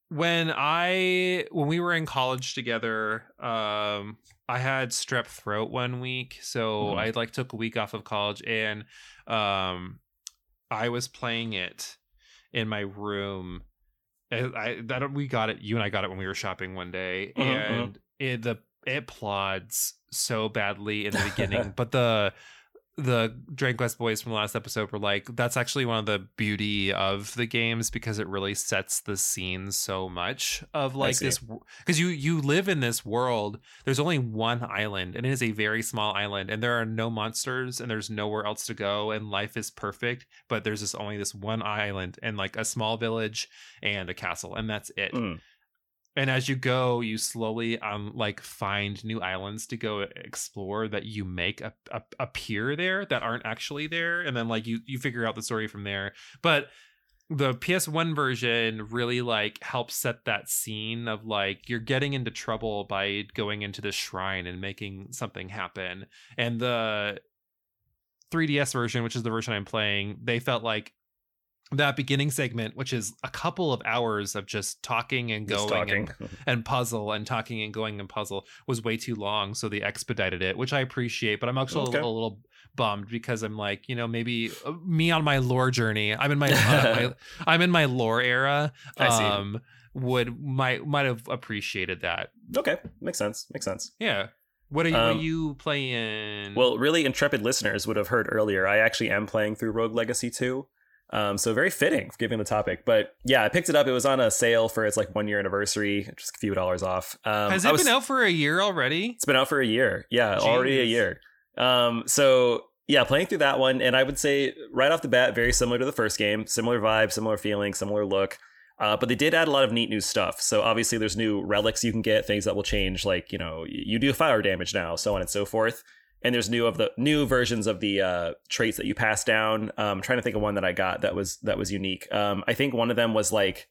when i when we were in college together um i had strep throat one week so Mhm. i like took a week off of college and um i was playing it in my room and i that we got it you and i got it when we were shopping one day Mhm, and it the it plods so badly in the beginning but the the Dragon Quest boys from the last episode were like, that's actually one of the beauty of the games because it really sets the scene so much of like this because you you live in this world. There's only one island and it is a very small island and there are no monsters and there's nowhere else to go and life is perfect. But there's just only this one island and like a small village and a castle and that's it Mm. And as you go you slowly um like find new islands to go explore that you make a, a, appear there that aren't actually there and then like you you figure out the story from there. But the ps1 version really like helps set that scene of like you're getting into trouble by going into the shrine and making something happen. And the 3ds version which is the version i'm playing they felt like that beginning segment which is a couple of hours of just talking and going talking. and, and puzzle and talking and going and puzzle was way too long so they expedited it which i appreciate but i'm actually Okay. a, little bummed because i'm like you know maybe uh, me on my lore journey i'm in my, uh, my i'm in my lore era I see. um would might might have appreciated that okay, makes sense. Makes sense. yeah what are you, what Um, are you playing Well, really intrepid listeners would have heard earlier. I actually am playing through Rogue Legacy 2. Um, so very fitting given the topic. But yeah, I picked it up. It was on a sale for its like one year anniversary, just a few dollars off. Um, has it was- been out for a year already It's been out for a year. Yeah, already a year. Um, so yeah, playing through that one, and I would say right off the bat, very similar to the first game, similar vibe, similar feeling, similar look. Uh, but they did add a lot of neat new stuff. So obviously, there's new relics you can get, things that will change, like you know, you do fire damage now, so on and so forth. And there's new of the new versions of the uh, traits that you pass down. Um, I'm trying to think of one that I got that was that was unique. Um, I think one of them was like,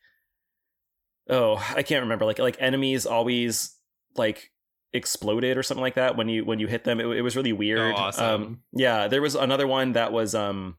oh, I can't remember. Like like enemies always like exploded or something like that when you when you hit them. It, it was really weird. Oh, awesome. Um, yeah, there was another one that was um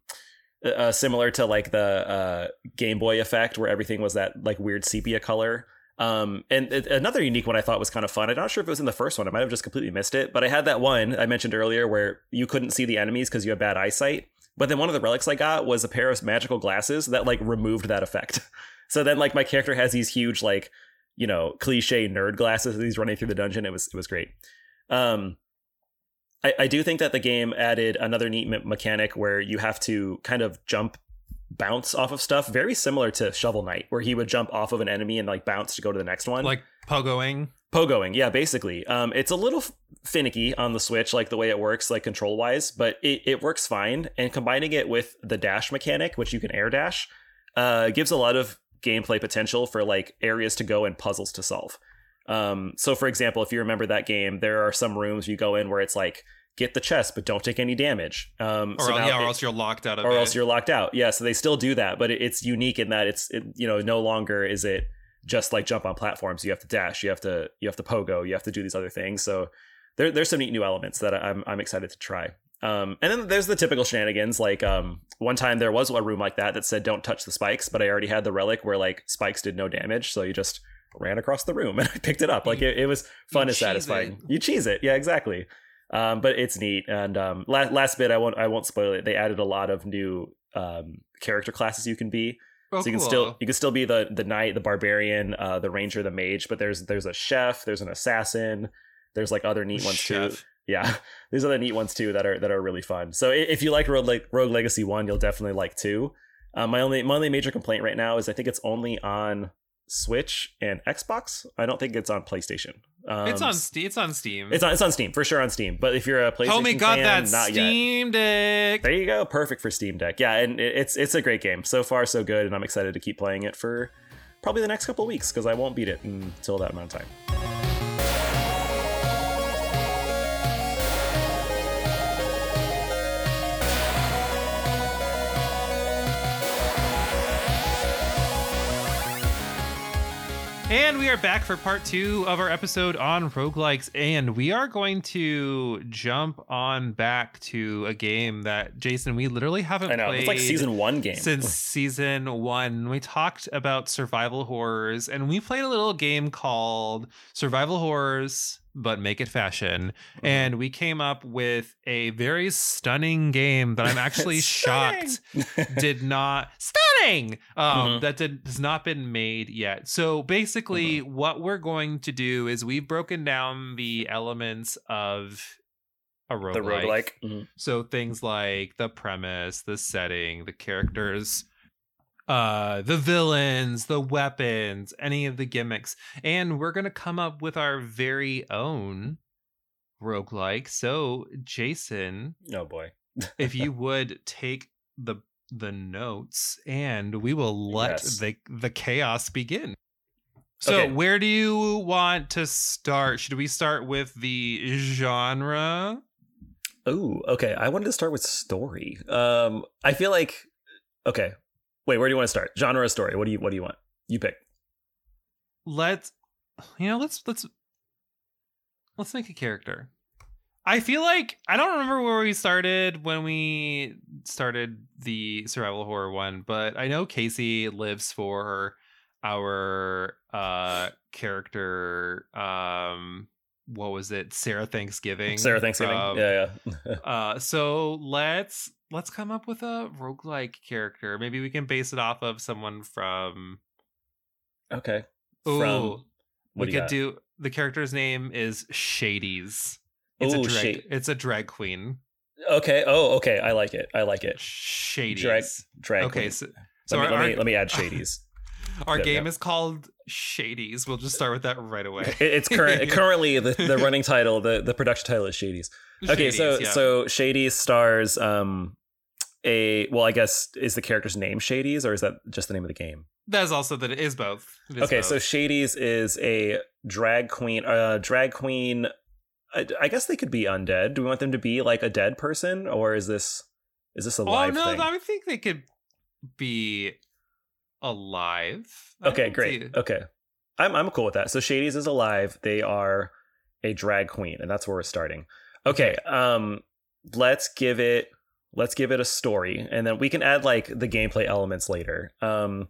uh, similar to like the uh, Game Boy effect where everything was that like weird sepia color. Um, and another unique one I thought was kind of fun. I'm not sure if it was in the first one. I might have just completely missed it, but I had that one I mentioned earlier where you couldn't see the enemies because you had bad eyesight. But then one of the relics I got was a pair of magical glasses that like removed that effect. So then like my character has these huge like you know cliche nerd glasses as he's running through the dungeon. It was it was great. Um, I, I do think that the game added another neat me- mechanic where you have to kind of jump bounce off of stuff very similar to shovel knight where he would jump off of an enemy and like bounce to go to the next one. Like pogoing? Pogoing yeah basically. Um it's a little f- finicky on the switch like the way it works like control wise but it, it works fine and combining it with the dash mechanic which you can air dash uh gives a lot of gameplay potential for like areas to go and puzzles to solve. Um so for example if you remember that game there are some rooms you go in where it's like get the chest, but don't take any damage. Um, or, so el- now yeah, or it- else you're locked out of or it. else you're locked out. Yeah, so they still do that, but it, it's unique in that it's it, you know no longer is it just like jump on platforms. You have to dash, you have to you have to pogo, you have to do these other things. So there, there's some neat new elements that I'm I'm excited to try. Um, and then there's the typical shenanigans. Like um, one time there was a room like that that said don't touch the spikes, but I already had the relic where like spikes did no damage, so you just ran across the room and I picked it up. Like it, it was fun You and satisfying. You cheese it, yeah, exactly. Um, but it's neat. And um, last last bit, I won't I won't spoil it. They added a lot of new um, character classes you can be. oh, so you can cool. still you can still be the the knight, the barbarian, uh, the ranger, the mage. But there's there's a chef, there's an assassin, there's like other neat ones too. Chef. Yeah, there's other neat ones too that are that are really fun. So if you like Rogue, like Rogue Legacy one, you'll definitely like two. Um, my only my only major complaint right now is I think it's only on Switch and Xbox. I don't think it's on PlayStation. Um, it's on Steam. It's on Steam. It's on it's on Steam for sure on Steam. But if you're a PlayStation Homie got fan, that not yet. Steam Deck. There you go, perfect for Steam Deck. Yeah, and it's it's a great game so far, so good, and I'm excited to keep playing it for probably the next couple of weeks because I won't beat it until that amount of time. And we are back for part two of our episode on roguelikes. And we are going to jump on back to a game that, Jason, we literally haven't played. I know played it's like season one game. since season one. We talked about survival horrors and we played a little game called Survival Horrors, but Make It Fashion. Mm-hmm. And we came up with a very stunning game that I'm actually shocked did not stunning um Mhm. that did, has not been made yet so basically Mm-hmm. what we're going to do is we've broken down the elements of a roguelike. the roguelike. Mhm. so things like the premise the setting the characters uh the villains the weapons any of the gimmicks and we're gonna come up with our very own roguelike so jason Oh boy. if you would take the the notes and we will let Yes. the the chaos begin so Okay. where do you want to start should we start with the genre Oh, okay. I wanted to start with story. Um, I feel like okay. Wait, where do you want to start? Genre or story? What do you What do you want? You pick. let's you know let's let's let's make a character i feel like i don't remember where we started when we started the survival horror one but i know casey lives for our uh character um what was it sarah thanksgiving Sarah Thanksgiving. from- yeah, yeah. uh so let's let's come up with a roguelike character maybe we can base it off of someone from okay. Ooh, From we do could got? do the character's name is Shades. It's a drag Shade- it's a drag queen. Okay. Oh, okay. I like it. I like it. Shades. Drag drag. okay, queen. so, so let, me, our, let me let me add shadies. Our game is called Shadies. We'll just start with that right away. It's current currently the, the running title, the, the production title is Shadies. Okay, so Shadies, yeah. so Shadies stars um a well, I guess is the character's name Shadies or is that just the name of the game? that's also that it is both. It is Okay, both. so Shadies is a drag queen. Uh, drag queen. I, I guess they could be undead. Do we want them to be like a dead person, or is this is this a live? oh live no, thing? I think they could be alive. I okay, great. see- Okay, I'm I'm cool with that. So Shadies is alive. They are a drag queen, and that's where we're starting. Okay, um, let's give it let's give it a story, and then we can add like the gameplay elements later. Um,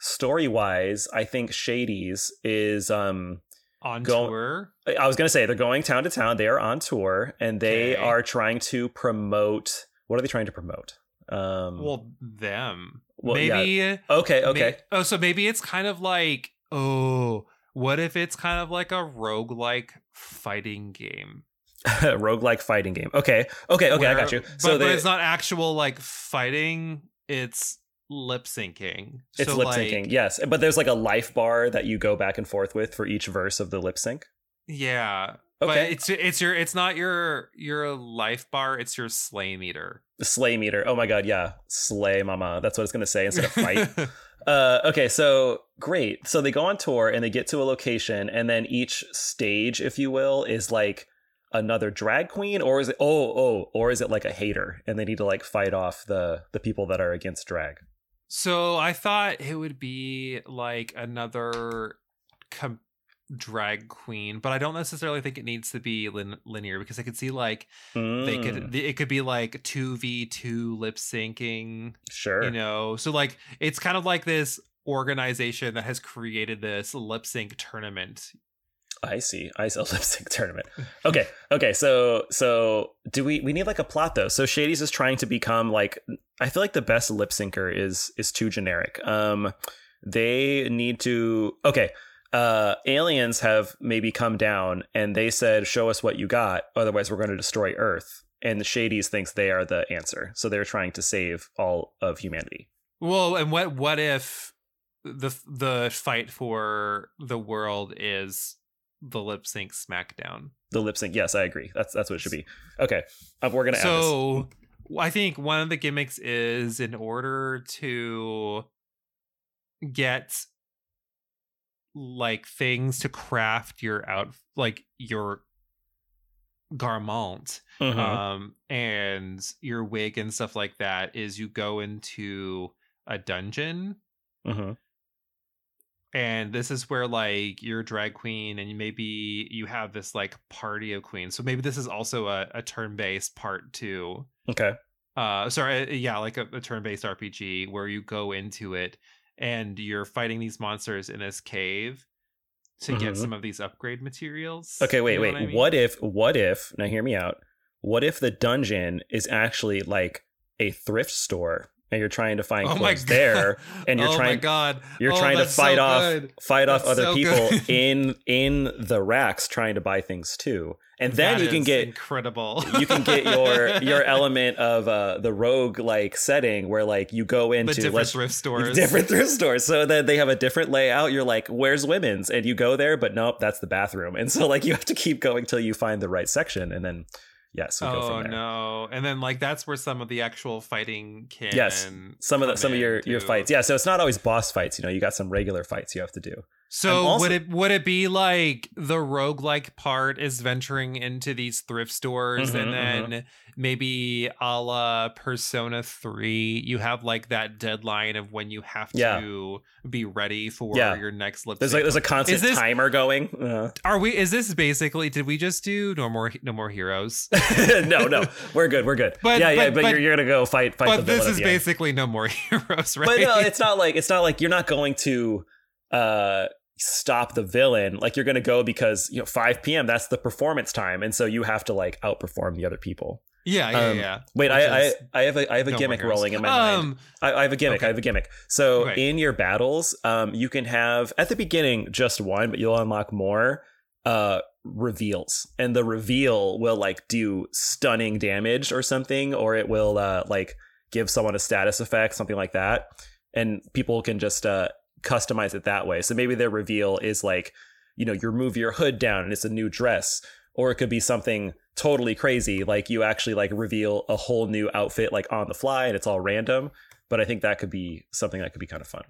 story wise, I think Shadies is um On Go- tour. I was gonna say they're going town to town. They are on tour, and they Okay. are trying to promote. What are they trying to promote? Um, Well, them. Well, yeah. Maybe okay, May- okay. oh, so maybe it's kind of like, oh, what if it's kind of like a roguelike fighting game? roguelike fighting game. Okay, okay, okay. I got you. So but, but it's not actual like fighting, it's lip syncing. it's so, lip like, syncing. Yes, but there's like a life bar that you go back and forth with for each verse of the lip sync. Yeah. But it's it's your it's not your your life bar, it's your slay meter. The slay meter. Oh my god, yeah, slay mama. That's what it's gonna say instead of fight. Uh, okay, so great. So they go on tour and they get to a location, and then each stage, if you will, is like another drag queen or is it oh oh or is it like a hater and they need to like fight off the the people that are against drag So I thought it would be like another com- drag queen, but I don't necessarily think it needs to be lin- linear because I could see like they Mm, could it could be like 2v2 lip syncing, sure you know. So like it's kind of like this organization that has created this lip sync tournament. I see. I see a lip sync tournament. Okay. Okay. So so do we we need like a plot though? So Shady's is trying to become like I feel like the best lip syncer is is too generic. Um they need to okay. Uh aliens have maybe come down and they said, Show us what you got, otherwise we're going to destroy Earth. And the Shadies thinks they are the answer. So they're trying to save all of humanity. Well, and what what if the the fight for the world is the lip sync smackdown? The lip sync, yes, I agree. That's that's what it should be. Okay. Uh, we're gonna. So I think one of the gimmicks is in order to get like things to craft your out like your garment Mhm. um and your wig and stuff like that is you go into a dungeon Mhm. and this is where like you're a drag queen and maybe you have this like party of queens so maybe this is also a, a turn-based part too Okay. uh sorry yeah like a, a turn-based rpg where you go into it and you're fighting these monsters in this cave to get Mhm. some of these upgrade materials Okay, wait, You know wait. what I mean? What if what if now hear me out. What if the dungeon is actually like a thrift store and you're trying to find oh clothes there and you're oh trying god you're Oh, trying to that's so fight off good. fight off other so people in in the racks trying to buy things too. And then That you can get incredible. you can get your your element of uh the rogue like setting where like you go the into different let's thrift stores. different thrift stores. So that they have a different layout. You're like where's women's? And you go there but nope that's the bathroom. And so like you have to keep going till you find the right section. And then yes we go oh no. And then like that's where some of the actual fighting can Yes, some of the some of your in, your fights. Yeah so it's not always boss fights you know you got some regular fights you have to do so also- would it would it be like the roguelike part is venturing into these thrift stores Mhm, and then maybe a la persona 3 you have like that deadline of when you have Yeah. to be ready for Yeah. your next lip there's like there's a constant Is this- timer going. Uh, are we is this basically did we just do no more no more heroes? No no. We're good we're good. But- yeah yeah but- but, but- you're, you're gonna go fight fight but this is the end. basically no more heroes right But no, it's not like it's not like you're not going to uh stop the villain. Like you're gonna go because you know 5 p.m. that's the performance time, and so you have to like outperform the other people. yeah yeah Um, yeah Wait, I, I I have a I have a no gimmick rolling in my mind. um I, I have a gimmick. okay. I have a gimmick. So Okay. in your battles, um, you can have at the beginning just one, but you'll unlock more uh reveals and the reveal will like do stunning damage or something or it will uh like give someone a status effect something like that and people can just uh customize it that way. So maybe their reveal is like you know you move your hood down and it's a new dress or it could be something totally crazy like you actually like reveal a whole new outfit like on the fly and it's all random. But i think that could be something that could be kind of fun.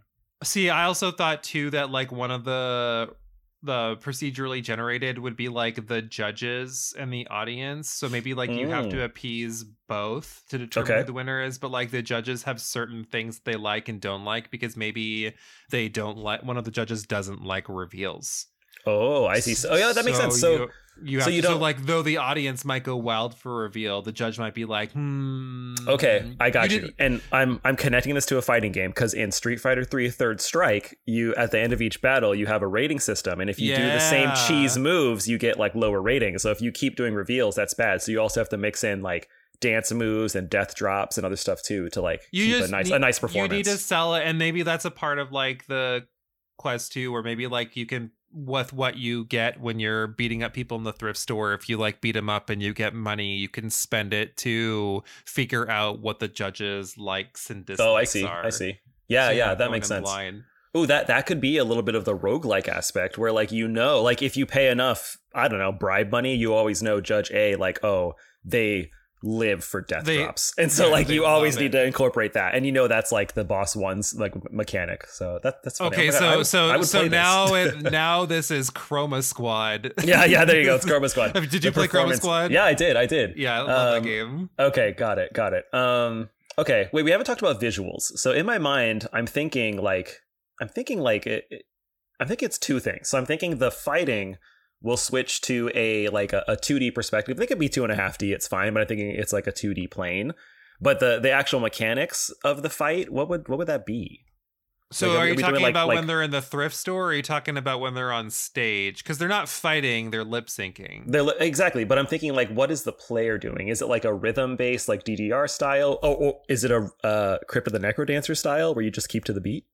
See, I also thought too that like one of the the procedurally generated would be like the judges and the audience. So maybe like you have Mm. to appease both to determine Okay. who the winner is, but like the judges have certain things they like and don't like because maybe they don't like one of the judges doesn't like reveals. oh i see so, oh yeah that makes sense so you, you have so you to, don't- like though the audience might go wild for a reveal, the judge might be like, hmm. Okay, I got you. didn't- And I'm I'm connecting this to a fighting game because in Street Fighter 3 Third Strike, you at the end of each battle you have a rating system, and if you do the same cheese moves, you get like lower ratings. So if you keep doing reveals, that's bad. So you also have to mix in like dance moves and death drops and other stuff too to like you keep a nice need, a nice performance. You need to sell it, and maybe that's a part of like the quest too, where maybe like you can with what you get when you're beating up people in the thrift store. If you like beat them up and you get money, you can spend it to figure out what the judges likes and dislikes oh, I see. are. I see. Yeah, So yeah, that makes sense. blind. Ooh, that that could be a little bit of the roguelike aspect where like you know, like if you pay enough, I don't know, bribe money, you always know Judge A, like, oh, they live for death They- drops, and so yeah, like you always need it. to incorporate that, and you know that's like the boss one's like mechanic. So that that's funny. Okay, so I would- I so would so now it now this is Chroma Squad. yeah, yeah, there you go. It's Chroma Squad. Did you The play Chroma Squad? Yeah, I did. I did. Yeah, I love Um, that game. Okay, got it, got it. Um, okay, wait, we haven't talked about visuals. So in my mind, I'm thinking like, I'm thinking like, it, it- I think it's two things. So I'm thinking the fighting will switch to a like a, a 2D perspective. They could be two and a half D, it's fine, but I'm thinking it's like a 2D plane. But the the actual mechanics of the fight, what would what would that be? So like, are are you talking like- about like- when they're in the thrift store or are you talking about when they're on stage? Because they're not fighting, they're lip syncing. They're li- exactly, but I'm thinking like, what is the player doing? Is it like a rhythm based like DDR style, or, or is it a uh, Crypt of the Necrodancer style where you just keep to the beat?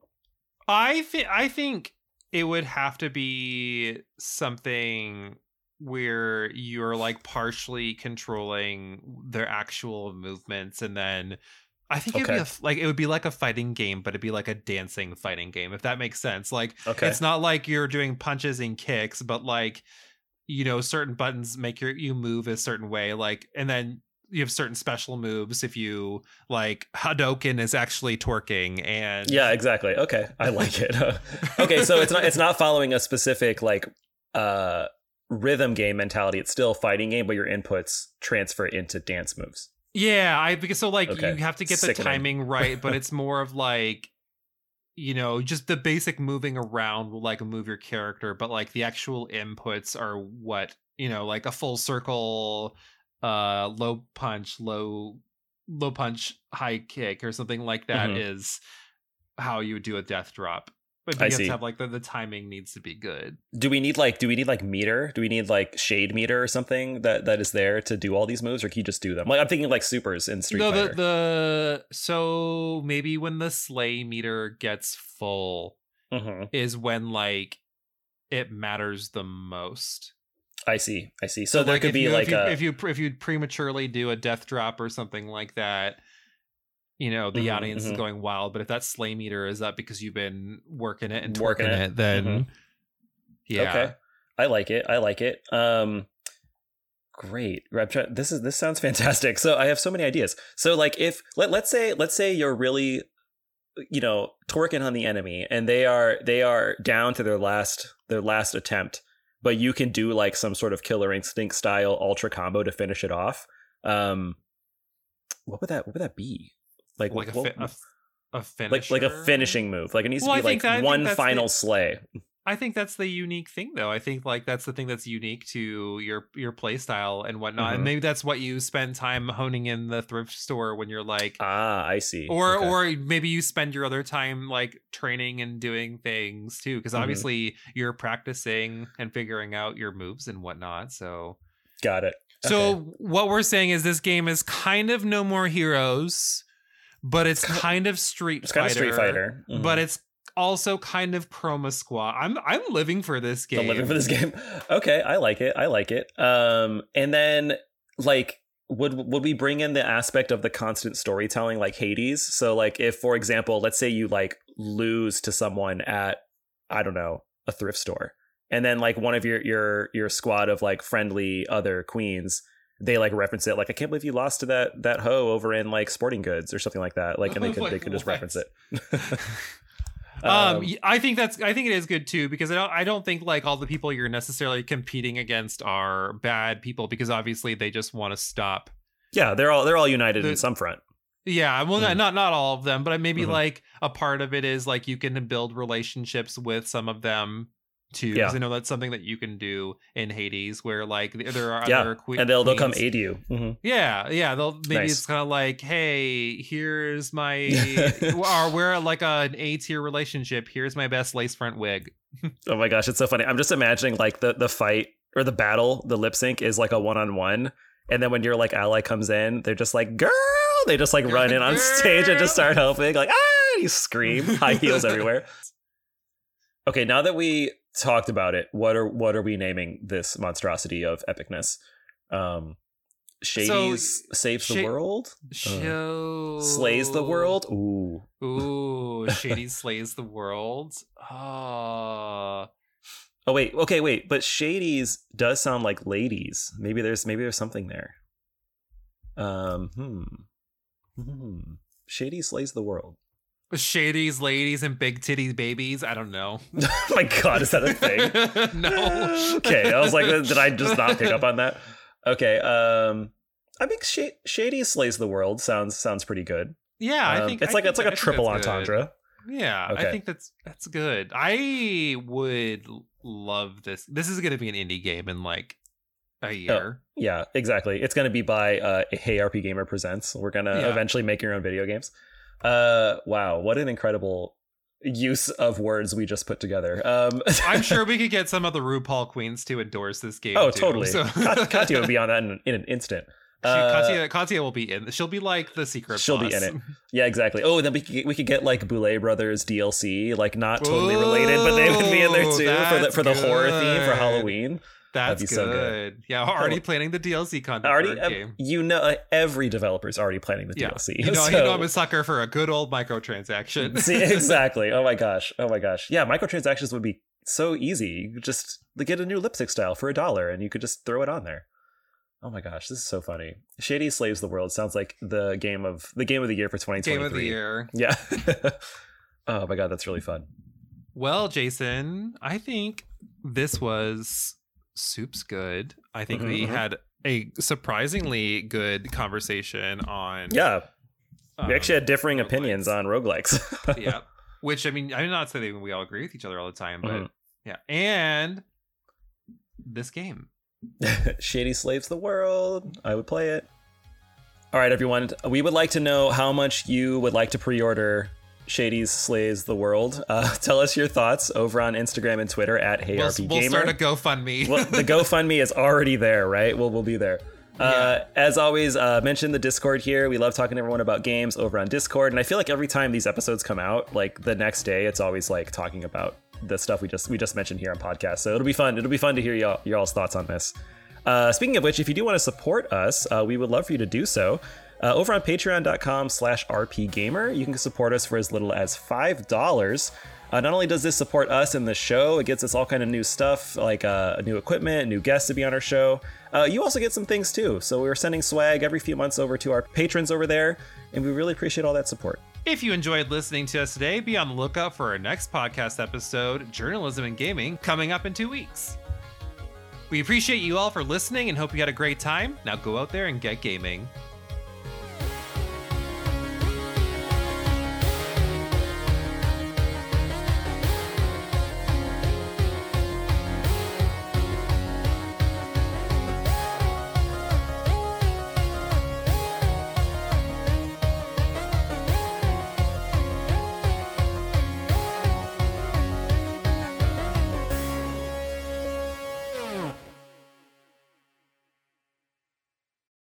I think I think it would have to be something where you're like partially controlling their actual movements and then I think it'd be Okay. a f like it would be like a fighting game, but it'd be like a dancing fighting game, if that makes sense. Like Okay, it's not like you're doing punches and kicks, but like you know, certain buttons make your you move a certain way, like and then you have certain special moves if you like Hadoken is actually twerking and Yeah, exactly. Okay, I like it. okay, so it's not it's not following a specific like uh rhythm game mentality. It's still a fighting game, but your inputs transfer into dance moves. Yeah, I because so like Okay. you have to get the Sickening. timing right, but it's more of like you know, just the basic moving around will like move your character, but like the actual inputs are what, you know, like a full circle uh low punch, low low punch, high kick or something like that is Mhm. how you would do a death drop. But I you have to have like the, the timing needs to be good. Do we need like do we need like meter? Do we need like shade meter or something that that is there to do all these moves, or can you just do them? Like I'm thinking like supers in Street no, Fighter. the the so maybe when the slay meter gets full, Mhm. is when like it matters the most. I see, I see. So, there like, could be you, like if you, a if you if you prematurely do a death drop or something like that, you know the Mhm, audience mhm. is going wild. But if that slay meter is up because you've been working it and Working it, it, then mhm. yeah, Okay. I like it. I like it. Um great. This is this sounds fantastic. So I have so many ideas. So like if let, let's say let's say you're really you know twerking on the enemy and they are they are down to their last their last attempt but you can do like some sort of killer instinct style ultra combo to finish it off. Um what would that what would that be? Like like a, what, fi- a, f- a finish, like like a finishing move. Like it needs Well, to be think like that- think one that's the- final slay I think that's the unique thing, though. I think like that's the thing that's unique to your your play style and whatnot. Mhm. And maybe that's what you spend time honing in the thrift store when you're like, ah i see or Okay. or maybe you spend your other time like training and doing things too, because Mhm. obviously you're practicing and figuring out your moves and whatnot. So got it so Okay. what we're saying is this game is kind of No More Heroes, but it's kind of Street It's Fighter. kind of Street Fighter, Mhm. But it's also kind of Chroma Squad. I'm I'm living for this game. I'm living for this game. Okay, I like it. I like it. Um, and then like, would would we bring in the aspect of the constant storytelling, like Hades? So, like, if for example, let's say you like lose to someone at, I don't know, a thrift store, and then like one of your your your squad of like friendly other queens. They like reference it like I can't believe you lost to that that hoe over in like sporting goods or something like that. Like and they could they could just what? reference it. um, I think that's I think it is good too because I don't I don't think like all the people you're necessarily competing against are bad people because obviously they just want to stop. yeah, they're all they're all united The- in some front. Yeah, well, not Mhm. not not all of them, but maybe Mhm. like a part of it is like you can build relationships with some of them too. Yeah. Because I know that's something that you can do in Hades, where like there are Yeah, other que- and they'll they'll come aid you. Mhm. Yeah, yeah. They'll maybe Nice. it's kind of like, hey, here's my, or we're like an A tier relationship. Here's my best lace front wig. Oh my gosh, it's so funny. I'm just imagining like the the fight or the battle, the lip sync is like a one on one, and then when your like ally comes in, they're just like girl. They just like run in on stage and just start helping, like ah, you scream, high heels everywhere. Okay, now that we talked about it, what are what are we naming this monstrosity of epicness? Um, Shades saves the world, Show slays the world. Ooh, Ooh, Shady slays the world. Oh, oh wait, okay, wait, but Shades does sound like ladies. Maybe there's maybe there's something there. Um, hmm. hmm. Shady slays the world. Shadies, ladies, and big titty babies. I don't know. oh my god, is that a thing? no. okay, I was like, did I just not pick up on that? Okay, um, I think Sh- Shady slays the world sounds sounds pretty good. Yeah, I Um, think it's I like think it's like that- a I triple that's good. entendre. Yeah, Okay. I think that's that's good. I would love this. This is going to be an indie game in like a year. Yeah, exactly. It's going to be by uh, Hey RPGaymer Presents. We're going to Yeah. eventually make your own video games. Uh, wow, what an incredible use of words we just put together. Um, I'm sure we could get some of the RuPaul queens to endorse this game. oh, too, totally. So. Kat- Katya would be on that in, in an instant. She- Uh, Katya, Katya will be in. She'll be like the secret. She'll be in it. Yeah, exactly. Oh, then we could get, we could get like Boulet Brothers DLC, like not totally related, but they would be in there too for the for the horror theme for. Halloween. That's be good. so good. Yeah, already planning the DLC content Already, game. you know, uh, every developer's already planning the Yeah, DLC. you know, you know, I'm a sucker for a good old microtransaction. See, exactly. Oh my gosh. Oh my gosh. Yeah, microtransactions would be so easy. You could just get a new lipstick style for a dollar, and you could just throw it on there. Oh my gosh, this is so funny. Shady Slays the World sounds like the game of the game of the year for 2023. game of the year. Yeah. oh my god, that's really fun. Well, Jason, I think this was soup's good. I think Mhm, we mhm. had a surprisingly good conversation on. Yeah, um, we actually had differing roguelites. opinions on roguelikes. yeah. Which I mean, I'm not saying we all agree with each other all the time, but Mhm. yeah. And this game. Shady Slays the World. I would play it. All right, everyone. We would like to know how much you would like to pre order Shady's Slays the World. Uh, tell us your thoughts over on Instagram and Twitter at We'll, HeyRPGaymer. we'll start a GoFundMe. well, the GoFundMe is already there, right? We'll, we'll be there. Uh, as always, uh, mention the Discord here. We love talking to everyone about games over on Discord, and I feel like every time these episodes come out, like the next day, it's always like talking about the stuff we just we just mentioned here on podcast. So it'll be fun. It'll be fun to hear y'all y'all's thoughts on this. Uh, speaking of which, if you do want to support us, uh, we would love for you to do so. Uh, over on patreon.com slash rpgaymer, you can support us for as little as $5. Uh, not only does this support us in the show, it gets us all kind of new stuff like uh, new equipment, new guests to be on our show. Uh, you also get some things too. So we're sending swag every few months over to our patrons over there, and we really appreciate all that support. If you enjoyed listening to us today, be on the lookout for our next podcast episode, Journalism and Gaming, coming up in two weeks. We appreciate you all for listening and hope you had a great time. Now go out there and get gaming.